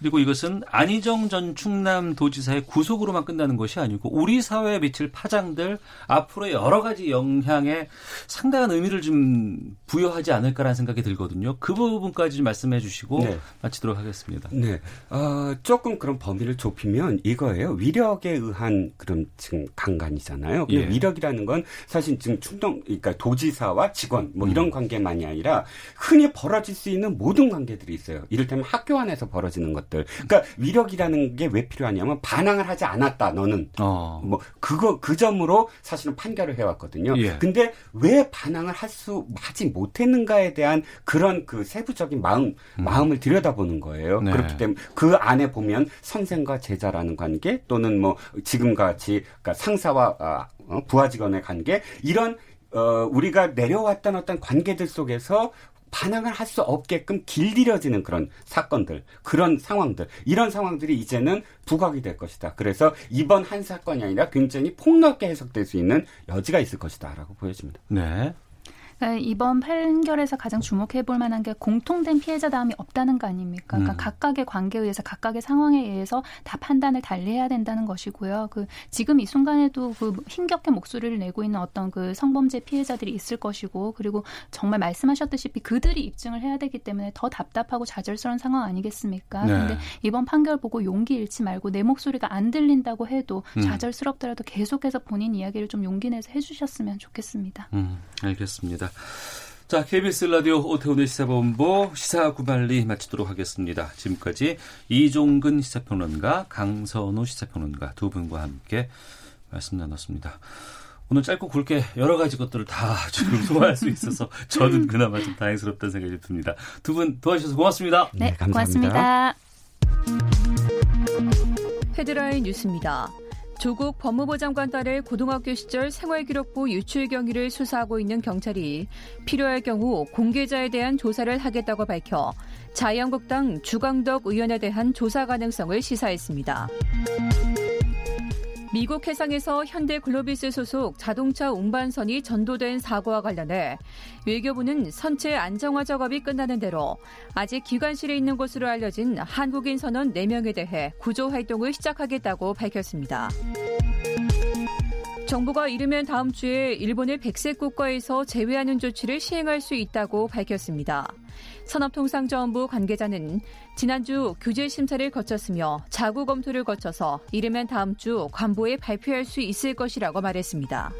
그리고 이것은 안희정 전 충남도지사의 구속으로만 끝나는 것이 아니고 우리 사회에 미칠 파장들 앞으로 여러 가지 영향에 상당한 의미를 좀 부여하지 않을까라는 생각이 들거든요. 그 부분까지 좀 말씀해 주시고 네. 마치도록 하겠습니다.
네. 어, 조금 그런 범위를 좁히면 이거예요. 위력에 의한 그런 지금 강간이잖아요. 예. 위력이라는 건 사실 지금 충동, 그러니까 도지사와 직원 뭐 이런 음. 관계만이 아니라 흔히 벌어질 수 있는 모든 관계들이 있어요. 이를테면 학교 안에서 벌어지는 것 것들. 그러니까 위력이라는 게 왜 필요하냐면 반항을 하지 않았다. 너는 어. 뭐 그거 그 점으로 사실은 판결을 해왔거든요. 예. 근데 왜 반항을 할 수 하지 못했는가에 대한 그런 그 세부적인 마음 음. 마음을 들여다보는 거예요. 네. 그렇기 때문에 그 안에 보면 선생과 제자라는 관계 또는 뭐 지금과 같이 그러니까 상사와 아, 어, 부하 직원의 관계 이런 어, 우리가 내려왔던 어떤 관계들 속에서 반항을 할 수 없게끔 길들여지는 그런 사건들, 그런 상황들, 이런 상황들이 이제는 부각이 될 것이다. 그래서 이번 한 사건이 아니라 굉장히 폭넓게 해석될 수 있는 여지가 있을 것이다라고 보여집니다.
네.
그러니까 이번 판결에서 가장 주목해 볼 만한 게 공통된 피해자다움이 없다는 거 아닙니까? 그러니까 음. 각각의 관계에 의해서 각각의 상황에 의해서 다 판단을 달리해야 된다는 것이고요. 그 지금 이 순간에도 그 힘겹게 목소리를 내고 있는 어떤 그 성범죄 피해자들이 있을 것이고 그리고 정말 말씀하셨듯이 그들이 입증을 해야 되기 때문에 더 답답하고 좌절스러운 상황 아니겠습니까? 네. 근데 이번 판결 보고 용기 잃지 말고 내 목소리가 안 들린다고 해도 음. 좌절스럽더라도 계속해서 본인 이야기를 좀 용기 내서 해주셨으면 좋겠습니다.
음, 알겠습니다. 자, KBS 라디오 오태훈의 시사본부 시사 구발리 마치도록 하겠습니다. 지금까지 이종근 시사평론가, 강선우 시사평론가 두 분과 함께 말씀 나눴습니다. 오늘 짧고 굵게 여러 가지 것들을 다 지금 소화할 수 있어서 저는 그나마 좀 다행스럽다는 생각이 듭니다. 두 분 도와주셔서 고맙습니다.
네, 네 감사합니다.
고맙습니다. 헤드라인 뉴스입니다. 조국 법무부 장관 딸의 고등학교 시절 생활기록부 유출 경위를 수사하고 있는 경찰이 필요할 경우 공개자에 대한 조사를 하겠다고 밝혀 자유한국당 주광덕 의원에 대한 조사 가능성을 시사했습니다. 미국 해상에서 현대 글로비스 소속 자동차 운반선이 전도된 사고와 관련해 외교부는 선체 안정화 작업이 끝나는 대로 아직 기관실에 있는 것으로 알려진 한국인 선원 4명에 대해 구조 활동을 시작하겠다고 밝혔습니다. 정부가 이르면 다음 주에 일본의 백색 국가에서 제외하는 조치를 시행할 수 있다고 밝혔습니다. 산업통상자원부 관계자는 지난주 규제 심사를 거쳤으며 자구 검토를 거쳐서 이르면 다음 주 관보에 발표할 수 있을 것이라고 말했습니다.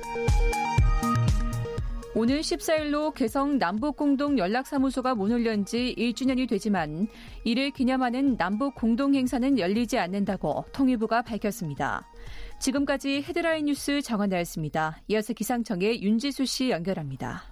오늘 14일로 개성 남북공동 연락사무소가 문을 연 지 1주년이 되지만 이를 기념하는 남북 공동 행사는 열리지 않는다고 통일부가 밝혔습니다. 지금까지 헤드라인 뉴스 정원나였습니다. 이어서 기상청의 윤지수 씨 연결합니다.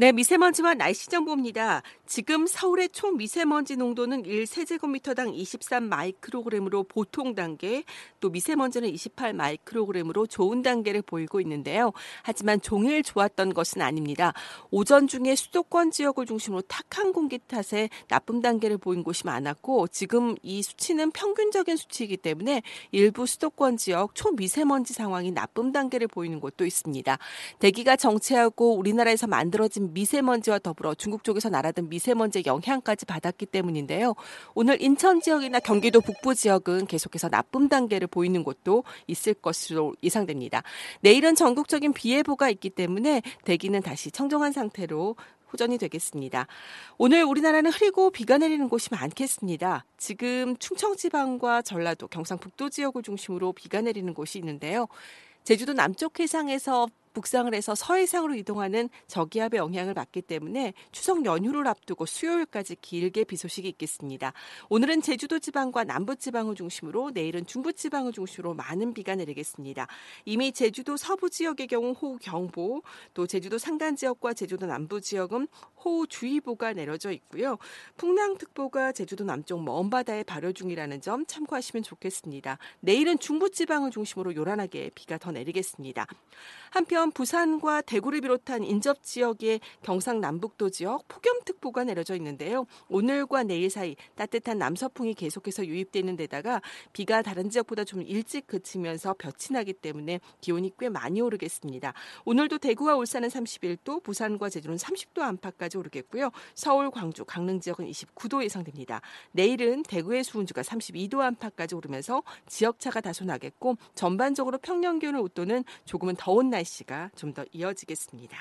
네, 미세먼지와 날씨 정보입니다. 지금 서울의 총 미세먼지 농도는 1세제곱미터당 23 마이크로그램으로 보통 단계, 또 미세먼지는 28 마이크로그램으로 좋은 단계를 보이고 있는데요. 하지만 종일 좋았던 것은 아닙니다. 오전 중에 수도권 지역을 중심으로 탁한 공기 탓에 나쁨 단계를 보인 곳이 많았고 지금 이 수치는 평균적인 수치이기 때문에 일부 수도권 지역 초미세먼지 상황이 나쁨 단계를 보이는 곳도 있습니다. 대기가 정체하고 우리나라에서 만들어진 미세먼지와 더불어 중국 쪽에서 날아든 미세먼지의 영향까지 받았기 때문인데요. 오늘 인천 지역이나 경기도 북부 지역은 계속해서 나쁨 단계를 보이는 곳도 있을 것으로 예상됩니다. 내일은 전국적인 비 예보가 있기 때문에 대기는 다시 청정한 상태로 호전이 되겠습니다. 오늘 우리나라는 흐리고 비가 내리는 곳이 많겠습니다. 지금 충청지방과 전라도, 경상북도 지역을 중심으로 비가 내리는 곳이 있는데요. 제주도 남쪽 해상에서 북상을 해서 서해상으로 이동하는 저기압의 영향을 받기 때문에 추석 연휴를 앞두고 수요일까지 길게 비 소식이 있겠습니다. 오늘은 제주도 지방과 남부 지방을 중심으로 내일은 중부 지방을 중심으로 많은 비가 내리겠습니다. 이미 제주도 서부 지역의 경우 호우 경보, 또 제주도 산간 지역과 제주도 남부 지역은 호우 주의보가 내려져 있고요. 풍랑특보가 제주도 남쪽 먼 바다에 발효 중이라는 점 참고하시면 좋겠습니다. 내일은 중부 지방을 중심으로 요란하게 비가 더 내리겠습니다. 한편 부산과 대구를 비롯한 인접 지역의 경상남북도 지역 폭염특보가 내려져 있는데요. 오늘과 내일 사이 따뜻한 남서풍이 계속해서 유입되는 데다가 비가 다른 지역보다 좀 일찍 그치면서 볕이 나기 때문에 기온이 꽤 많이 오르겠습니다. 오늘도 대구와 울산은 31도, 부산과 제주는 30도 안팎까지 오르겠고요. 서울, 광주, 강릉 지역은 29도 예상됩니다. 내일은 대구의 수온주가 32도 안팎까지 오르면서 지역차가 다소 나겠고 전반적으로 평년 기온을 웃도는 조금은 더운 날씨가 좀 더 이어지겠습니다.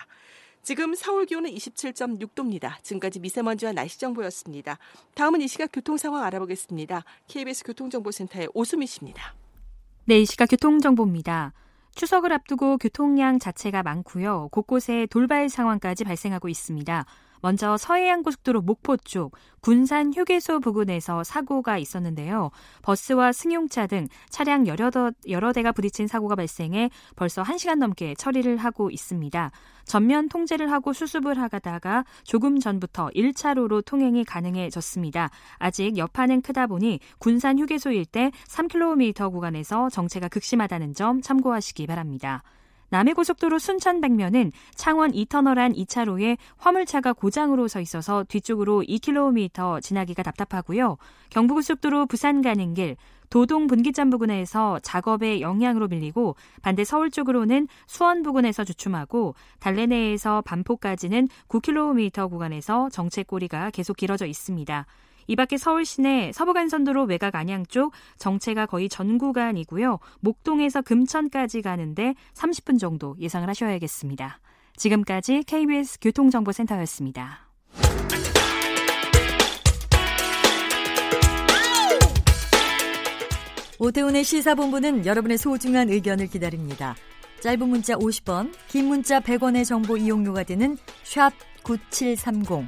지금 서울 기온은 27.6도입니다. 지금까지 미세먼지와 날씨 정보였습니다. 다음은 이 시각 교통 상황 알아보겠습니다. KBS 교통정보센터의 오수미 씨입니다.
네, 이 시각 교통정보입니다. 추석을 앞두고 교통량 자체가 많고요. 곳곳에 돌발 상황까지 발생하고 있습니다. 먼저 서해안 고속도로 목포 쪽 군산 휴게소 부근에서 사고가 있었는데요. 버스와 승용차 등 차량 여러, 여러 대가 부딪힌 사고가 발생해 벌써 1시간 넘게 처리를 하고 있습니다. 전면 통제를 하고 수습을 하다가 조금 전부터 1차로로 통행이 가능해졌습니다. 아직 여파는 크다 보니 군산 휴게소 일대 3km 구간에서 정체가 극심하다는 점 참고하시기 바랍니다. 남해고속도로 순천 방면은 창원 2터널 안 2차로에 화물차가 고장으로 서 있어서 뒤쪽으로 2km 지나기가 답답하고요. 경부고속도로 부산 가는 길 도동 분기점 부근에서 작업의 영향으로 밀리고 반대 서울 쪽으로는 수원 부근에서 주춤하고 달래내에서 반포까지는 9km 구간에서 정체 꼬리가 계속 길어져 있습니다. 이 밖에 서울 시내 서부간선도로 외곽 안양 쪽 정체가 거의 전 구간이고요. 목동에서 금천까지 가는데 30분 정도 예상을 하셔야겠습니다. 지금까지 KBS 교통정보센터였습니다.
오태훈의 시사본부는 여러분의 소중한 의견을 기다립니다. 짧은 문자 50원, 긴 문자 100원의 정보 이용료가 되는 샵 9730.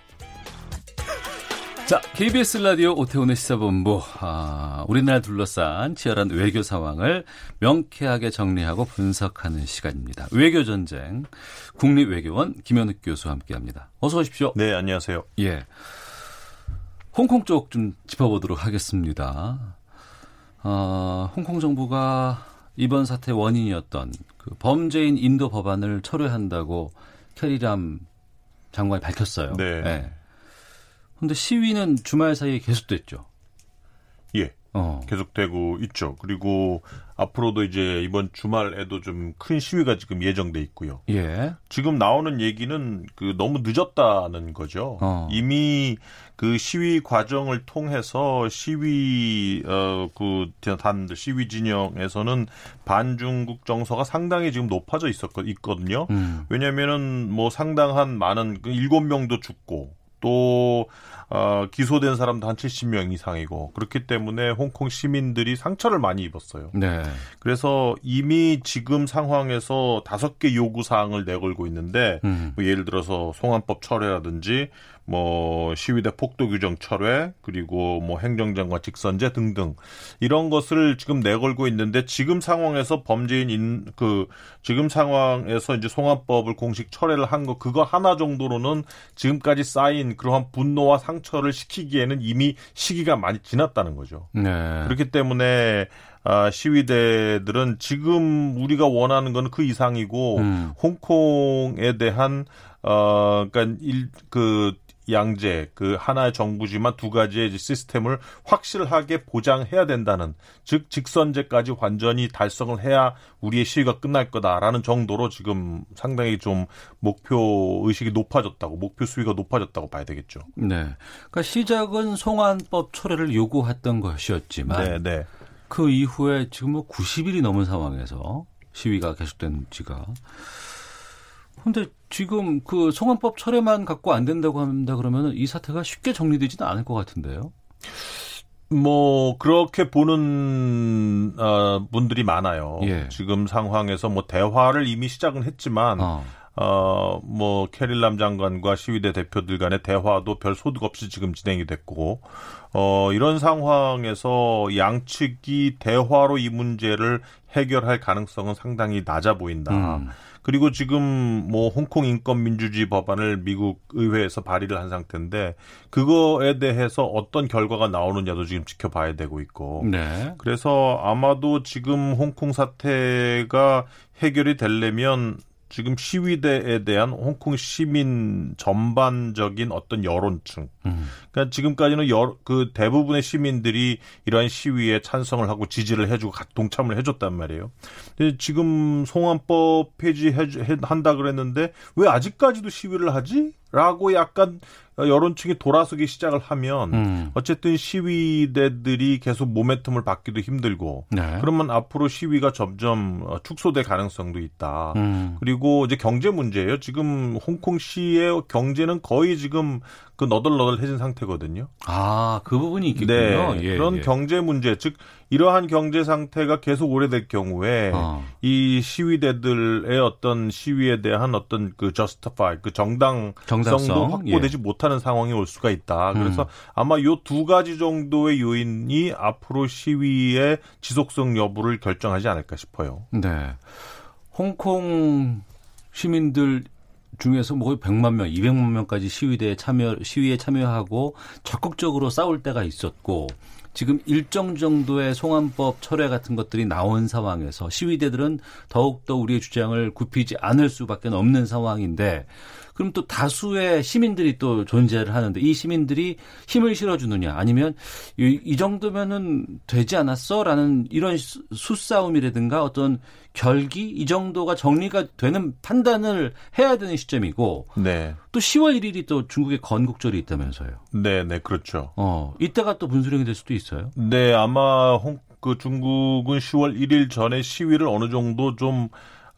자, KBS 라디오 오태훈의 시사본부. 아, 우리나라 둘러싼 치열한 외교 상황을 명쾌하게 정리하고 분석하는 시간입니다. 외교 전쟁 국립외교원 김현욱 교수와 함께 합니다. 어서 오십시오.
네, 안녕하세요.
예. 홍콩 쪽 좀 짚어보도록 하겠습니다. 어, 홍콩 정부가 이번 사태 원인이었던 그 범죄인 인도 법안을 철회한다고 캐리람 장관이 밝혔어요.
네.
네. 근데 시위는 주말 사이에 계속됐죠.
예. 어. 계속되고 있죠. 그리고 앞으로도 이제 이번 주말에도 좀 큰 시위가 지금 예정돼 있고요.
예.
지금 나오는 얘기는 그 너무 늦었다는 거죠. 어. 이미 그 시위 과정을 통해서 시위 어그 단들 시위 진영에서는 반중국 정서가 상당히 지금 높아져 있었거 있거든요. 음. 왜냐면은 뭐 상당한 많은 그 일곱 명도 죽고 또 어, 기소된 사람도 한 70명 이상이고 그렇기 때문에 홍콩 시민들이 상처를 많이 입었어요.
네.
그래서 이미 지금 상황에서 다섯 개 요구 사항을 내걸고 있는데 음. 뭐 예를 들어서 송환법 철회라든지 뭐 시위대 폭도 규정 철회 그리고 뭐 행정장관 직선제 등등 이런 것을 지금 내걸고 있는데 지금 상황에서 범죄인 인, 그 지금 상황에서 이제 송환법을 공식 철회를 한 거 그거 하나 정도로는 지금까지 쌓인 그러한 분노와 상처를 시키기에는 이미 시기가 많이 지났다는 거죠.
네.
그렇기 때문에 아, 시위대들은 지금 우리가 원하는 건 그 이상이고 음. 홍콩에 대한 어 그러니까 일 그 양제 그 하나의 정부지만 두 가지의 시스템을 확실하게 보장해야 된다는 즉 직선제까지 완전히 달성을 해야 우리의 시위가 끝날 거다라는 정도로 지금 상당히 좀 목표 의식이 높아졌다고 목표 수위가 높아졌다고 봐야 되겠죠.
네. 그러니까 시작은 송환법 철회를 요구했던 것이었지만 네, 네. 그 이후에 지금 뭐 90일이 넘은 상황에서 시위가 계속된 지가 근데 지금 그 송환법 철회만 갖고 안 된다고 한다 그러면 이 사태가 쉽게 정리되지는 않을 것 같은데요.
뭐 그렇게 보는 어, 분들이 많아요.
예.
지금 상황에서 뭐 대화를 이미 시작은 했지만 어. 어, 뭐, 캐릴람 장관과 시위대 대표들 간의 대화도 별 소득 없이 지금 진행이 됐고, 어, 이런 상황에서 양측이 대화로 이 문제를 해결할 가능성은 상당히 낮아 보인다. 음. 그리고 지금 뭐 홍콩 인권 민주주의 법안을 미국 의회에서 발의를 한 상태인데 그거에 대해서 어떤 결과가 나오느냐도 지금 지켜봐야 되고 있고.
네.
그래서 아마도 지금 홍콩 사태가 해결이 되려면 지금 시위대에 대한 홍콩 시민 전반적인 어떤 여론층. 음. 그러니까 지금까지는 여, 그 대부분의 시민들이 이러한 시위에 찬성을 하고 지지를 해주고 동참을 해줬단 말이에요. 근데 지금 송환법 폐지해 한다 그랬는데 왜 아직까지도 시위를 하지? 라고 약간 여론층이 돌아서기 시작을 하면 음. 어쨌든 시위대들이 계속 모멘텀을 받기도 힘들고 네. 그러면 앞으로 시위가 점점 어, 축소될 가능성도 있다. 음. 그리고 이제 경제 문제예요. 지금 홍콩시의 경제는 거의 지금 그 너덜너덜해진 상태거든요.
아, 그 부분이 있겠군요.
네, 예, 그런 예. 경제 문제, 즉 이러한 경제 상태가 계속 오래될 경우에 어. 이 시위대들의 어떤 시위에 대한 어떤 그 justify, 그 정당 정당성도 확보되지 예. 못하는 상황이 올 수가 있다. 그래서 음. 아마 요 두 가지 정도의 요인이 앞으로 시위의 지속성 여부를 결정하지 않을까 싶어요.
네. 홍콩 시민들 중에서 뭐 100만 명, 200만 명까지 시위대에 참여 시위에 참여하고 적극적으로 싸울 때가 있었고 지금 일정 정도의 송환법 철회 같은 것들이 나온 상황에서 시위대들은 더욱더 우리의 주장을 굽히지 않을 수밖에 없는 상황인데 그럼 또 다수의 시민들이 또 존재를 하는데 이 시민들이 힘을 실어주느냐 아니면 이, 이 정도면은 되지 않았어라는 이런 수싸움이라든가 어떤 결기 이 정도가 정리가 되는 판단을 해야 되는 시점이고
네.
또 10월 1일이 또 중국의 건국절이 있다면서요.
네, 네, 그렇죠.
어, 이때가 또 분수령이 될 수도 있어요.
네, 아마 홍, 그 중국은 10월 1일 전에 시위를 어느 정도 좀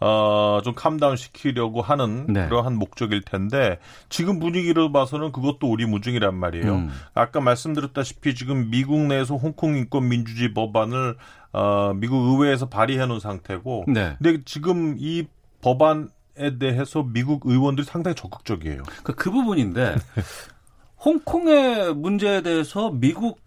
어, 좀 캄다운 시키려고 하는 네. 그러한 목적일 텐데 지금 분위기를 봐서는 그것도 우리 무중이란 말이에요. 음. 아까 말씀드렸다시피 지금 미국 내에서 홍콩 인권 민주주의 법안을 어, 미국 의회에서 발의해 놓은 상태고
네.
근데 지금 이 법안 에 대해서 미국 의원들이 상당히 적극적이에요.
그, 그 부분인데 홍콩의 문제에 대해서 미국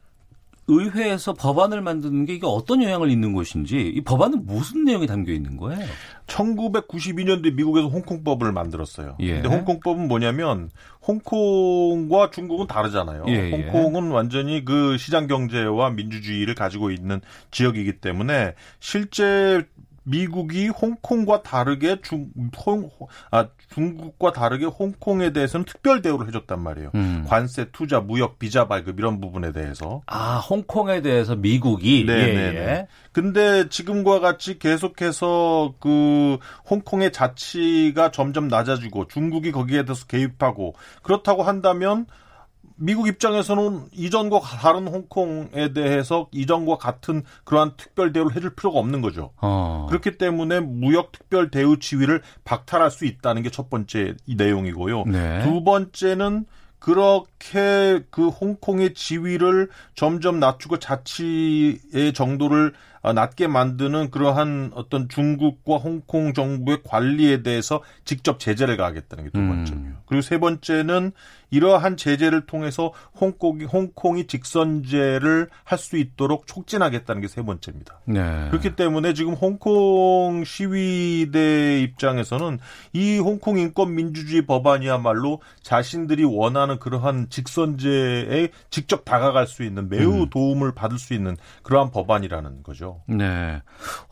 의회에서 법안을 만드는 게 이게 어떤 영향을 있는 것인지 이 법안은 무슨 내용이 담겨 있는 거예요?
1992년도에 미국에서 홍콩법을 만들었어요.
예.
근데 홍콩법은 뭐냐면 홍콩과 중국은 다르잖아요.
예,
예. 홍콩은 완전히 그 시장 경제와 민주주의를 가지고 있는 지역이기 때문에 실제 미국이 홍콩과 다르게 중, 홍, 아, 중국과 다르게 홍콩에 대해서는 특별 대우를 해줬단 말이에요. 음. 관세, 투자, 무역, 비자 발급 이런 부분에 대해서.
아, 홍콩에 대해서 미국이.
네, 예, 네, 네. 예. 근데 지금과 같이 계속해서 그 홍콩의 자치가 점점 낮아지고 중국이 거기에 대해서 개입하고 그렇다고 한다면 미국 입장에서는 이전과 다른 홍콩에 대해서 이전과 같은 그러한 특별 대우를 해줄 필요가 없는 거죠. 어. 그렇기 때문에 무역 특별 대우 지위를 박탈할 수 있다는 게 첫 번째 이 내용이고요. 네. 두 번째는 그렇게 그 홍콩의 지위를 점점 낮추고 자치의 정도를 낮게 만드는 그러한 어떤 중국과 홍콩 정부의 관리에 대해서 직접 제재를 가하겠다는 게 두 번째고요. 음. 그리고 세 번째는 이러한 제재를 통해서 홍콩이, 홍콩이 직선제를 할 수 있도록 촉진하겠다는 게 세 번째입니다. 네. 그렇기 때문에 지금 홍콩 시위대 입장에서는 이 홍콩 인권 민주주의 법안이야말로 자신들이 원하는 그러한 직선제에 직접 다가갈 수 있는 매우 음. 도움을 받을 수 있는 그러한 법안이라는 거죠.
네.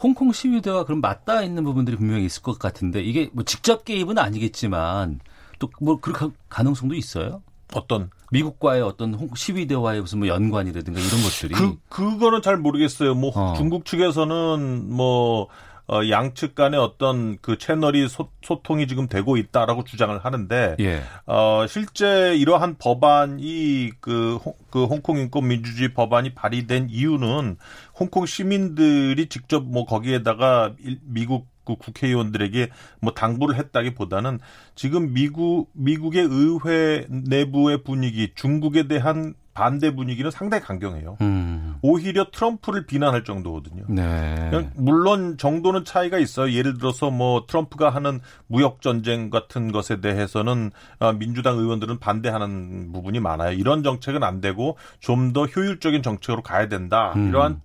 홍콩 시위대와 그럼 맞닿아 있는 부분들이 분명히 있을 것 같은데 이게 뭐 직접 개입은 아니겠지만 또 뭐 그럴 가능성도 있어요?
어떤
미국과의 어떤 시위대와의 무슨 뭐 연관이라든가 이런 것들이
그 그거는 잘 모르겠어요. 뭐 어. 중국 측에서는 뭐 어, 양측 간의 어떤 그 채널이 소, 통이 지금 되고 있다라고 주장을 하는데, 예. 어, 실제 이러한 법안이 그, 그 홍콩 인권 민주주의 법안이 발의된 이유는 홍콩 시민들이 직접 뭐 거기에다가 미국 그 국회의원들에게 뭐 당부를 했다기보다는 지금 미국 미국의 의회 내부의 분위기, 중국에 대한 반대 분위기는 상당히 강경해요. 음. 오히려 트럼프를 비난할 정도거든요. 네. 물론 정도는 차이가 있어요. 예를 들어서 뭐 트럼프가 하는 무역 전쟁 같은 것에 대해서는 어, 민주당 의원들은 반대하는 부분이 많아요. 이런 정책은 안 되고 좀 더 효율적인 정책으로 가야 된다. 음. 이러한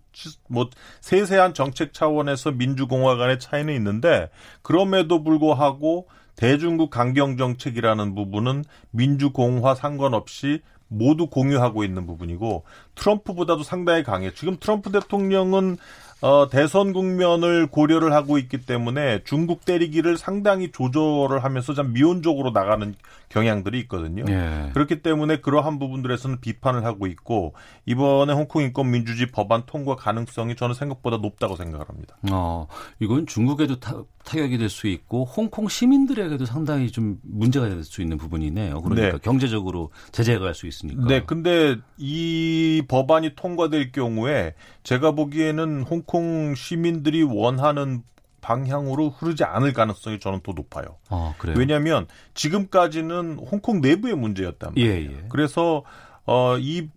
뭐 세세한 정책 차원에서 민주공화 간의 차이는 있는데 그럼에도 불구하고 대중국 강경 정책이라는 부분은 민주공화 상관없이 모두 공유하고 있는 부분이고 트럼프보다도 상당히 강해. 지금 트럼프 대통령은 어, 대선 국면을 고려를 하고 있기 때문에 중국 때리기를 상당히 조절을 하면서 좀 미온적으로 나가는 경향들이 있거든요. 예. 그렇기 때문에 그러한 부분들에서는 비판을 하고 있고 이번에 홍콩 인권 민주주의 법안 통과 가능성이 저는 생각보다 높다고 생각을 합니다.
어, 이건 중국에도 타, 타격이 될 수 있고 홍콩 시민들에게도 상당히 좀 문제가 될 수 있는 부분이네요. 그러니까 네. 경제적으로 제재가 갈 수 있으니까.
네, 근데 이 법안이 통과될 경우에 제가 보기에는 홍콩 시민들이 원하는 방향으로 흐르지 않을 가능성이 저는 더 높아요. 아, 왜냐하면 지금까지는 홍콩 내부의 문제였단 말이에요. 예, 예. 그래서 어, 이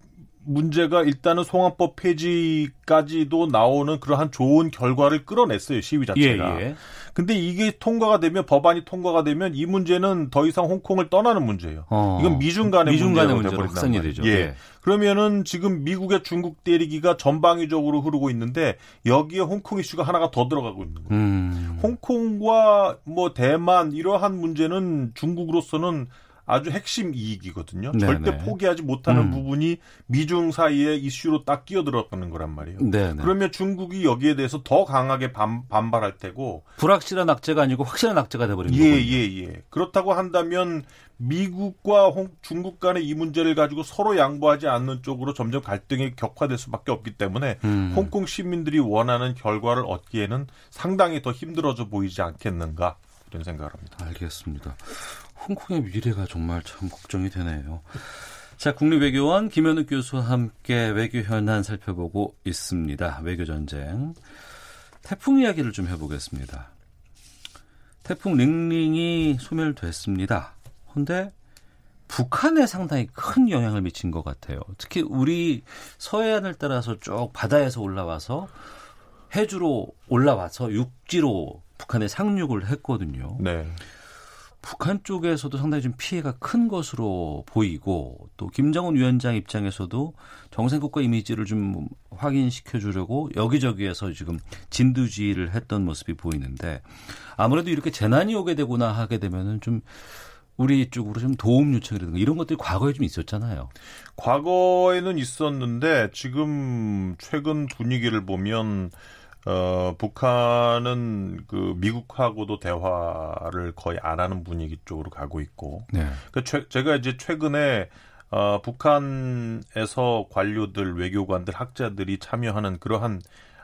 문제가 일단은 송환법 폐지까지도 나오는 그러한 좋은 결과를 끌어냈어요 시위 자체가. 예, 예. 근데 이게 통과가 되면 법안이 통과가 되면 이 문제는 더 이상 홍콩을 떠나는 문제예요. 어, 이건 미중 간의 미중 간의 문제로 확산이 되죠. 예. 예. 그러면은 지금 미국의 중국 대리기가 전방위적으로 흐르고 있는데 여기에 홍콩 이슈가 하나가 더 들어가고 있는 거예요. 음. 홍콩과 뭐 대만 이러한 문제는 중국으로서는 아주 핵심 이익이거든요. 네네. 절대 포기하지 못하는 음. 부분이 미중 사이의 이슈로 딱 끼어들었다는 거란 말이에요. 네네. 그러면 중국이 여기에 대해서 더 강하게 반, 발할 테고
불확실한 악재가 아니고 확실한 악재가 돼버린
거예요. 예, 예, 예. 그렇다고 한다면 미국과 홍, 중국 간의 이 문제를 가지고 서로 양보하지 않는 쪽으로 점점 갈등이 격화될 수밖에 없기 때문에 음. 홍콩 시민들이 원하는 결과를 얻기에는 상당히 더 힘들어져 보이지 않겠는가 이런 생각을 합니다.
알겠습니다. 홍콩의 미래가 정말 참 걱정이 되네요. 자, 국립외교원 김현욱 교수와 함께 외교 현안 살펴보고 있습니다. 외교 전쟁. 태풍 이야기를 좀 해보겠습니다. 태풍 링링이 소멸됐습니다. 근데 북한에 상당히 큰 영향을 미친 것 같아요. 특히 우리 서해안을 따라서 쭉 바다에서 올라와서 해주로 올라와서 육지로 북한에 상륙을 했거든요. 네. 북한 쪽에서도 상당히 좀 피해가 큰 것으로 보이고 또 김정은 위원장 입장에서도 정상국가 이미지를 좀 확인시켜 주려고 여기저기에서 지금 진두지휘를 했던 모습이 보이는데 아무래도 이렇게 재난이 오게 되거나 하게 되면은 좀 우리 쪽으로 좀 도움 요청이라든가 이런 것들이 과거에 좀 있었잖아요.
과거에는 있었는데 지금 최근 분위기를 보면 어, 북한은 그 미국하고도 대화를 거의 안 하는 분위기 쪽으로 가고 있고. 네. 그 최, 제가 이제 최근에 어, 북한에서 관료들, 외교관들, 학자들이 참여하는 그러한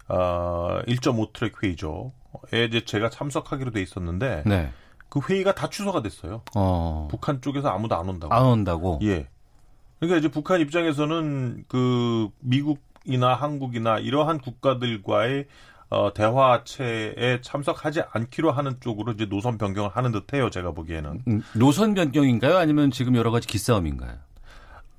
어, 1.5 트랙 회의죠. 에 이제 제가 참석하기로 돼 있었는데 네. 그 회의가 다 취소가 됐어요. 어. 북한 쪽에서 아무도 안 온다고.
안 온다고.
예. 그러니까 이제 북한 입장에서는 그 미국 이나 한국이나 이러한 국가들과의 어, 대화체에 참석하지 않기로 하는 쪽으로 이제 노선 변경을 하는 듯해요. 제가 보기에는.
음, 노선 변경인가요? 아니면 지금 여러 가지 기싸움인가요?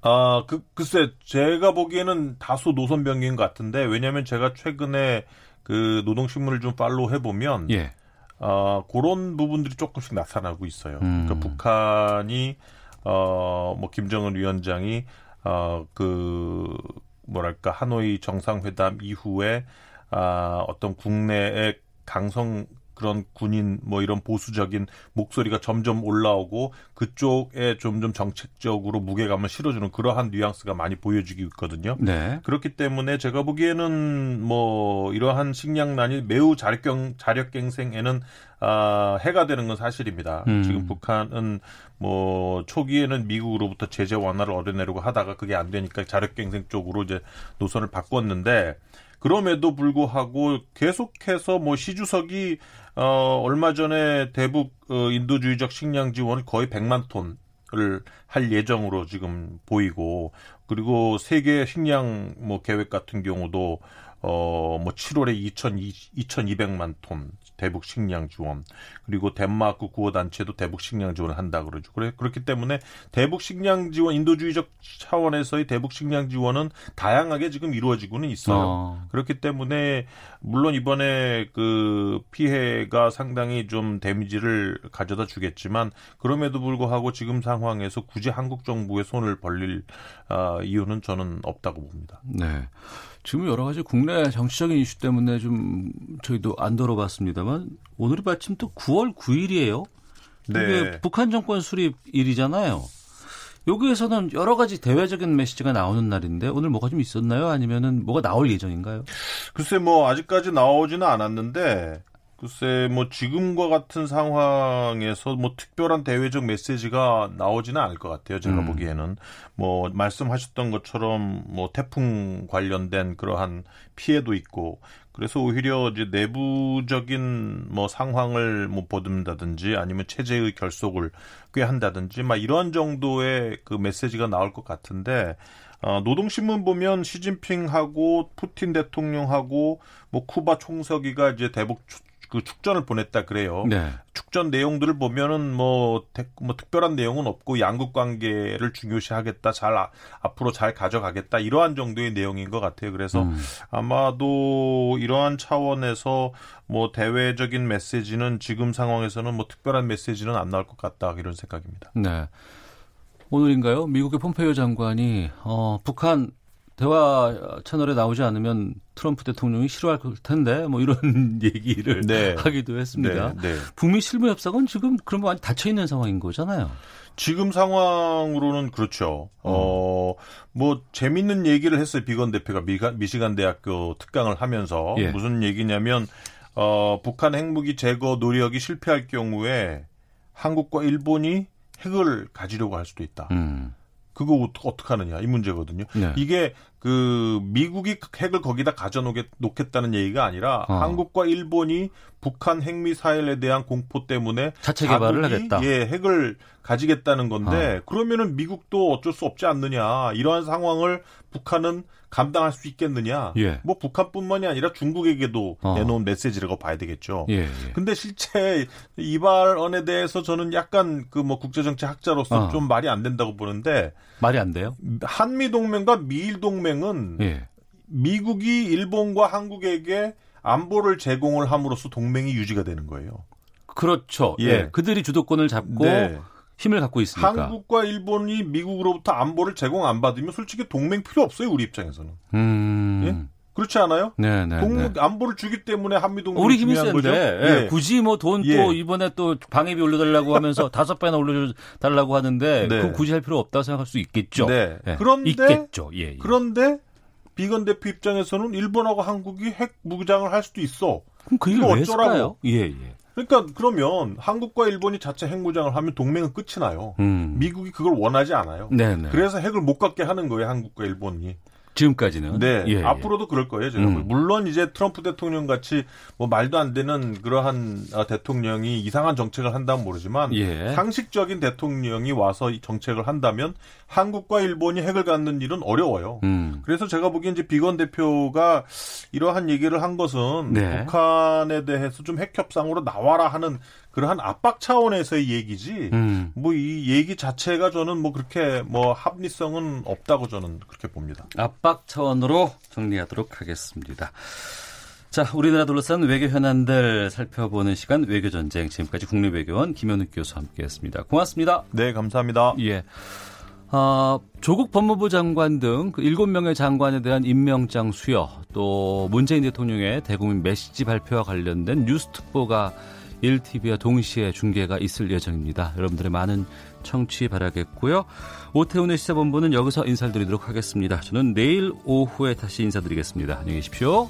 아, 그, 글쎄, 제가 보기에는 다소 노선 변경인 것 같은데, 왜냐면 제가 최근에 그 노동신문을 좀 팔로우 해보면, 예. 어, 그런 부분들이 조금씩 나타나고 있어요. 음. 그러니까 북한이, 어, 뭐, 김정은 위원장이, 어, 그, 뭐랄까, 하노이 정상회담 이후에, 아, 어떤 국내의 강성 그런 군인 뭐 이런 보수적인 목소리가 점점 올라오고 그쪽에 점점 정책적으로 무게감을 실어주는 그러한 뉘앙스가 많이 보여지고 있거든요. 네. 그렇기 때문에 제가 보기에는 뭐 이러한 식량난이 매우 자력경 자력갱생에는 아, 해가 되는 건 사실입니다. 음. 지금 북한은 뭐 초기에는 미국으로부터 제재 완화를 얻어내려고 하다가 그게 안 되니까 자력갱생 쪽으로 이제 노선을 바꿨는데 그럼에도 불구하고 계속해서 뭐 시주석이 어 얼마 전에 대북 어, 인도주의적 식량 지원을 거의 100만 톤을 할 예정으로 지금 보이고 그리고 세계 식량 뭐 계획 같은 경우도 어 뭐 7월에 2 2 200만 톤 대북 식량 지원 그리고 덴마크 구호 단체도 대북 식량 지원을 한다 그러죠. 그래 그렇기 때문에 대북 식량 지원 인도주의적 차원에서의 대북 식량 지원은 다양하게 지금 이루어지고는 있어요. 어. 그렇기 때문에 물론 이번에 그 피해가 상당히 좀 데미지를 가져다 주겠지만 그럼에도 불구하고 지금 상황에서 굳이 한국 정부의 손을 벌릴 어, 이유는 저는 없다고 봅니다.
네. 지금 여러 가지 국내 정치적인 이슈 때문에 좀 저희도 안 들어봤습니다만 오늘이 마침 또 9월 9일이에요. 네. 북한 정권 수립 일이잖아요. 여기에서는 여러 가지 대외적인 메시지가 나오는 날인데 오늘 뭐가 좀 있었나요? 아니면은 뭐가 나올 예정인가요?
글쎄 뭐 아직까지 나오지는 않았는데 글쎄 뭐 지금과 같은 상황에서 뭐 특별한 대외적 메시지가 나오지는 않을 것 같아요. 제가 음. 보기에는 뭐 말씀하셨던 것처럼 뭐 태풍 관련된 그러한 피해도 있고 그래서 오히려 이제 내부적인 뭐 상황을 뭐 보듬다든지 아니면 체제의 결속을 꾀한다든지 막 이런 정도의 그 메시지가 나올 것 같은데 어, 노동신문 보면 시진핑하고 푸틴 대통령하고 뭐 쿠바 총서기가 이제 대북 그 축전을 보냈다 그래요. 네. 축전 내용들을 보면은 뭐, 뭐 특별한 내용은 없고 양국 관계를 중요시하겠다, 잘 아, 앞으로 잘 가져가겠다 이러한 정도의 내용인 것 같아요. 그래서 음. 아마도 이러한 차원에서 뭐 대외적인 메시지는 지금 상황에서는 뭐 특별한 메시지는 안 나올 것 같다 이런 생각입니다.
네. 오늘인가요? 미국의 폼페이오 장관이 어, 북한 대화 채널에 나오지 않으면 트럼프 대통령이 싫어할 텐데 뭐 이런 얘기를 네. 하기도 했습니다. 네, 네. 북미 실무 협상은 지금 그런 많이 닫혀 있는 상황인 거잖아요.
지금 상황으로는 그렇죠. 어, 뭐, 재밌는 얘기를 했어요. 비건 대표가 미가, 미시간 대학교 특강을 하면서. 예. 무슨 얘기냐면, 어, 북한 핵무기 제거 노력이 실패할 경우에 한국과 일본이 핵을 가지려고 할 수도 있다. 음. 그거 어떻게 하느냐 이 문제거든요. 네. 이게 그 미국이 핵을 거기다 가져 놓겠다는 얘기가 아니라 어. 한국과 일본이 북한 핵 미사일에 대한 공포 때문에
자체 개발을 하겠다.
예, 핵을 가지겠다는 건데 어. 그러면은 미국도 어쩔 수 없지 않느냐. 이러한 상황을 북한은 감당할 수 있겠느냐. 예. 뭐 북한뿐만이 아니라 중국에게도 어. 내놓은 메시지라고 봐야 되겠죠. 예, 예. 근데 실제 이 발언에 대해서 저는 약간 그 뭐 국제정치 학자로서 어. 좀 말이 안 된다고 보는데
말이 안 돼요?
한미 동맹과 미일 동맹은 예. 미국이 일본과 한국에게 안보를 제공을 함으로써 동맹이 유지가 되는 거예요.
그렇죠. 예. 예. 그들이 주도권을 잡고 네. 힘을 갖고 있으니까.
한국과 일본이 미국으로부터 안보를 제공 안 받으면 솔직히 동맹 필요 없어요. 우리 입장에서는. 음. 예? 그렇지 않아요? 네, 네, 동 네. 안보를 주기 때문에 한미 동맹
우리 힘이 센데 예. 예. 굳이 뭐 돈또 예. 이번에 또 방해비 올려달라고 하면서 다섯 배나 올려달라고 하는데 네. 그 굳이 할 필요 없다고 생각할 수 있겠죠. 네.
예. 그런데 있겠죠. 예, 예. 그런데 비건 대표 입장에서는 일본하고 한국이 핵 무장을 할 수도 있어.
그럼 그 얘기를 왜 어쩌라고? 예, 예.
그러니까 그러면 한국과 일본이 자체 핵무장을 하면 동맹은 끝이 나요. 음. 미국이 그걸 원하지 않아요. 네네. 네. 그래서 핵을 못 갖게 하는 거예요, 한국과 일본이.
지금까지는.
네. 예, 예. 앞으로도 그럴 거예요, 제가. 음. 물론 이제 트럼프 대통령 같이 뭐 말도 안 되는 그러한 아, 대통령이 이상한 정책을 한다면 모르지만 예. 상식적인 대통령이 와서 이 정책을 한다면 한국과 일본이 핵을 갖는 일은 어려워요. 음. 그래서 제가 보기엔 이제 비건 대표가 이러한 얘기를 한 것은 네. 북한에 대해서 좀 핵 협상으로 나와라 하는 그러한 압박 차원에서의 얘기지 음. 뭐이 얘기 자체가 저는 뭐 그렇게 뭐 합리성은 없다고 저는 그렇게 봅니다.
압박 차원으로 정리하도록 하겠습니다. 자, 우리나라 둘러싼 외교 현안들 살펴보는 시간 외교 전쟁 지금까지 국립외교원 김현욱 교수 함께했습니다. 고맙습니다.
네, 감사합니다.
예. 어, 조국 법무부 장관 등 7명의 그 장관에 대한 임명장 수여 또 문재인 대통령의 대국민 메시지 발표와 관련된 뉴스 특보가 1TV와 동시에 중계가 있을 예정입니다. 여러분들의 많은 청취 바라겠고요. 오태훈의 시사본부는 여기서 인사드리도록 하겠습니다. 저는 내일 오후에 다시 인사드리겠습니다. 안녕히 계십시오.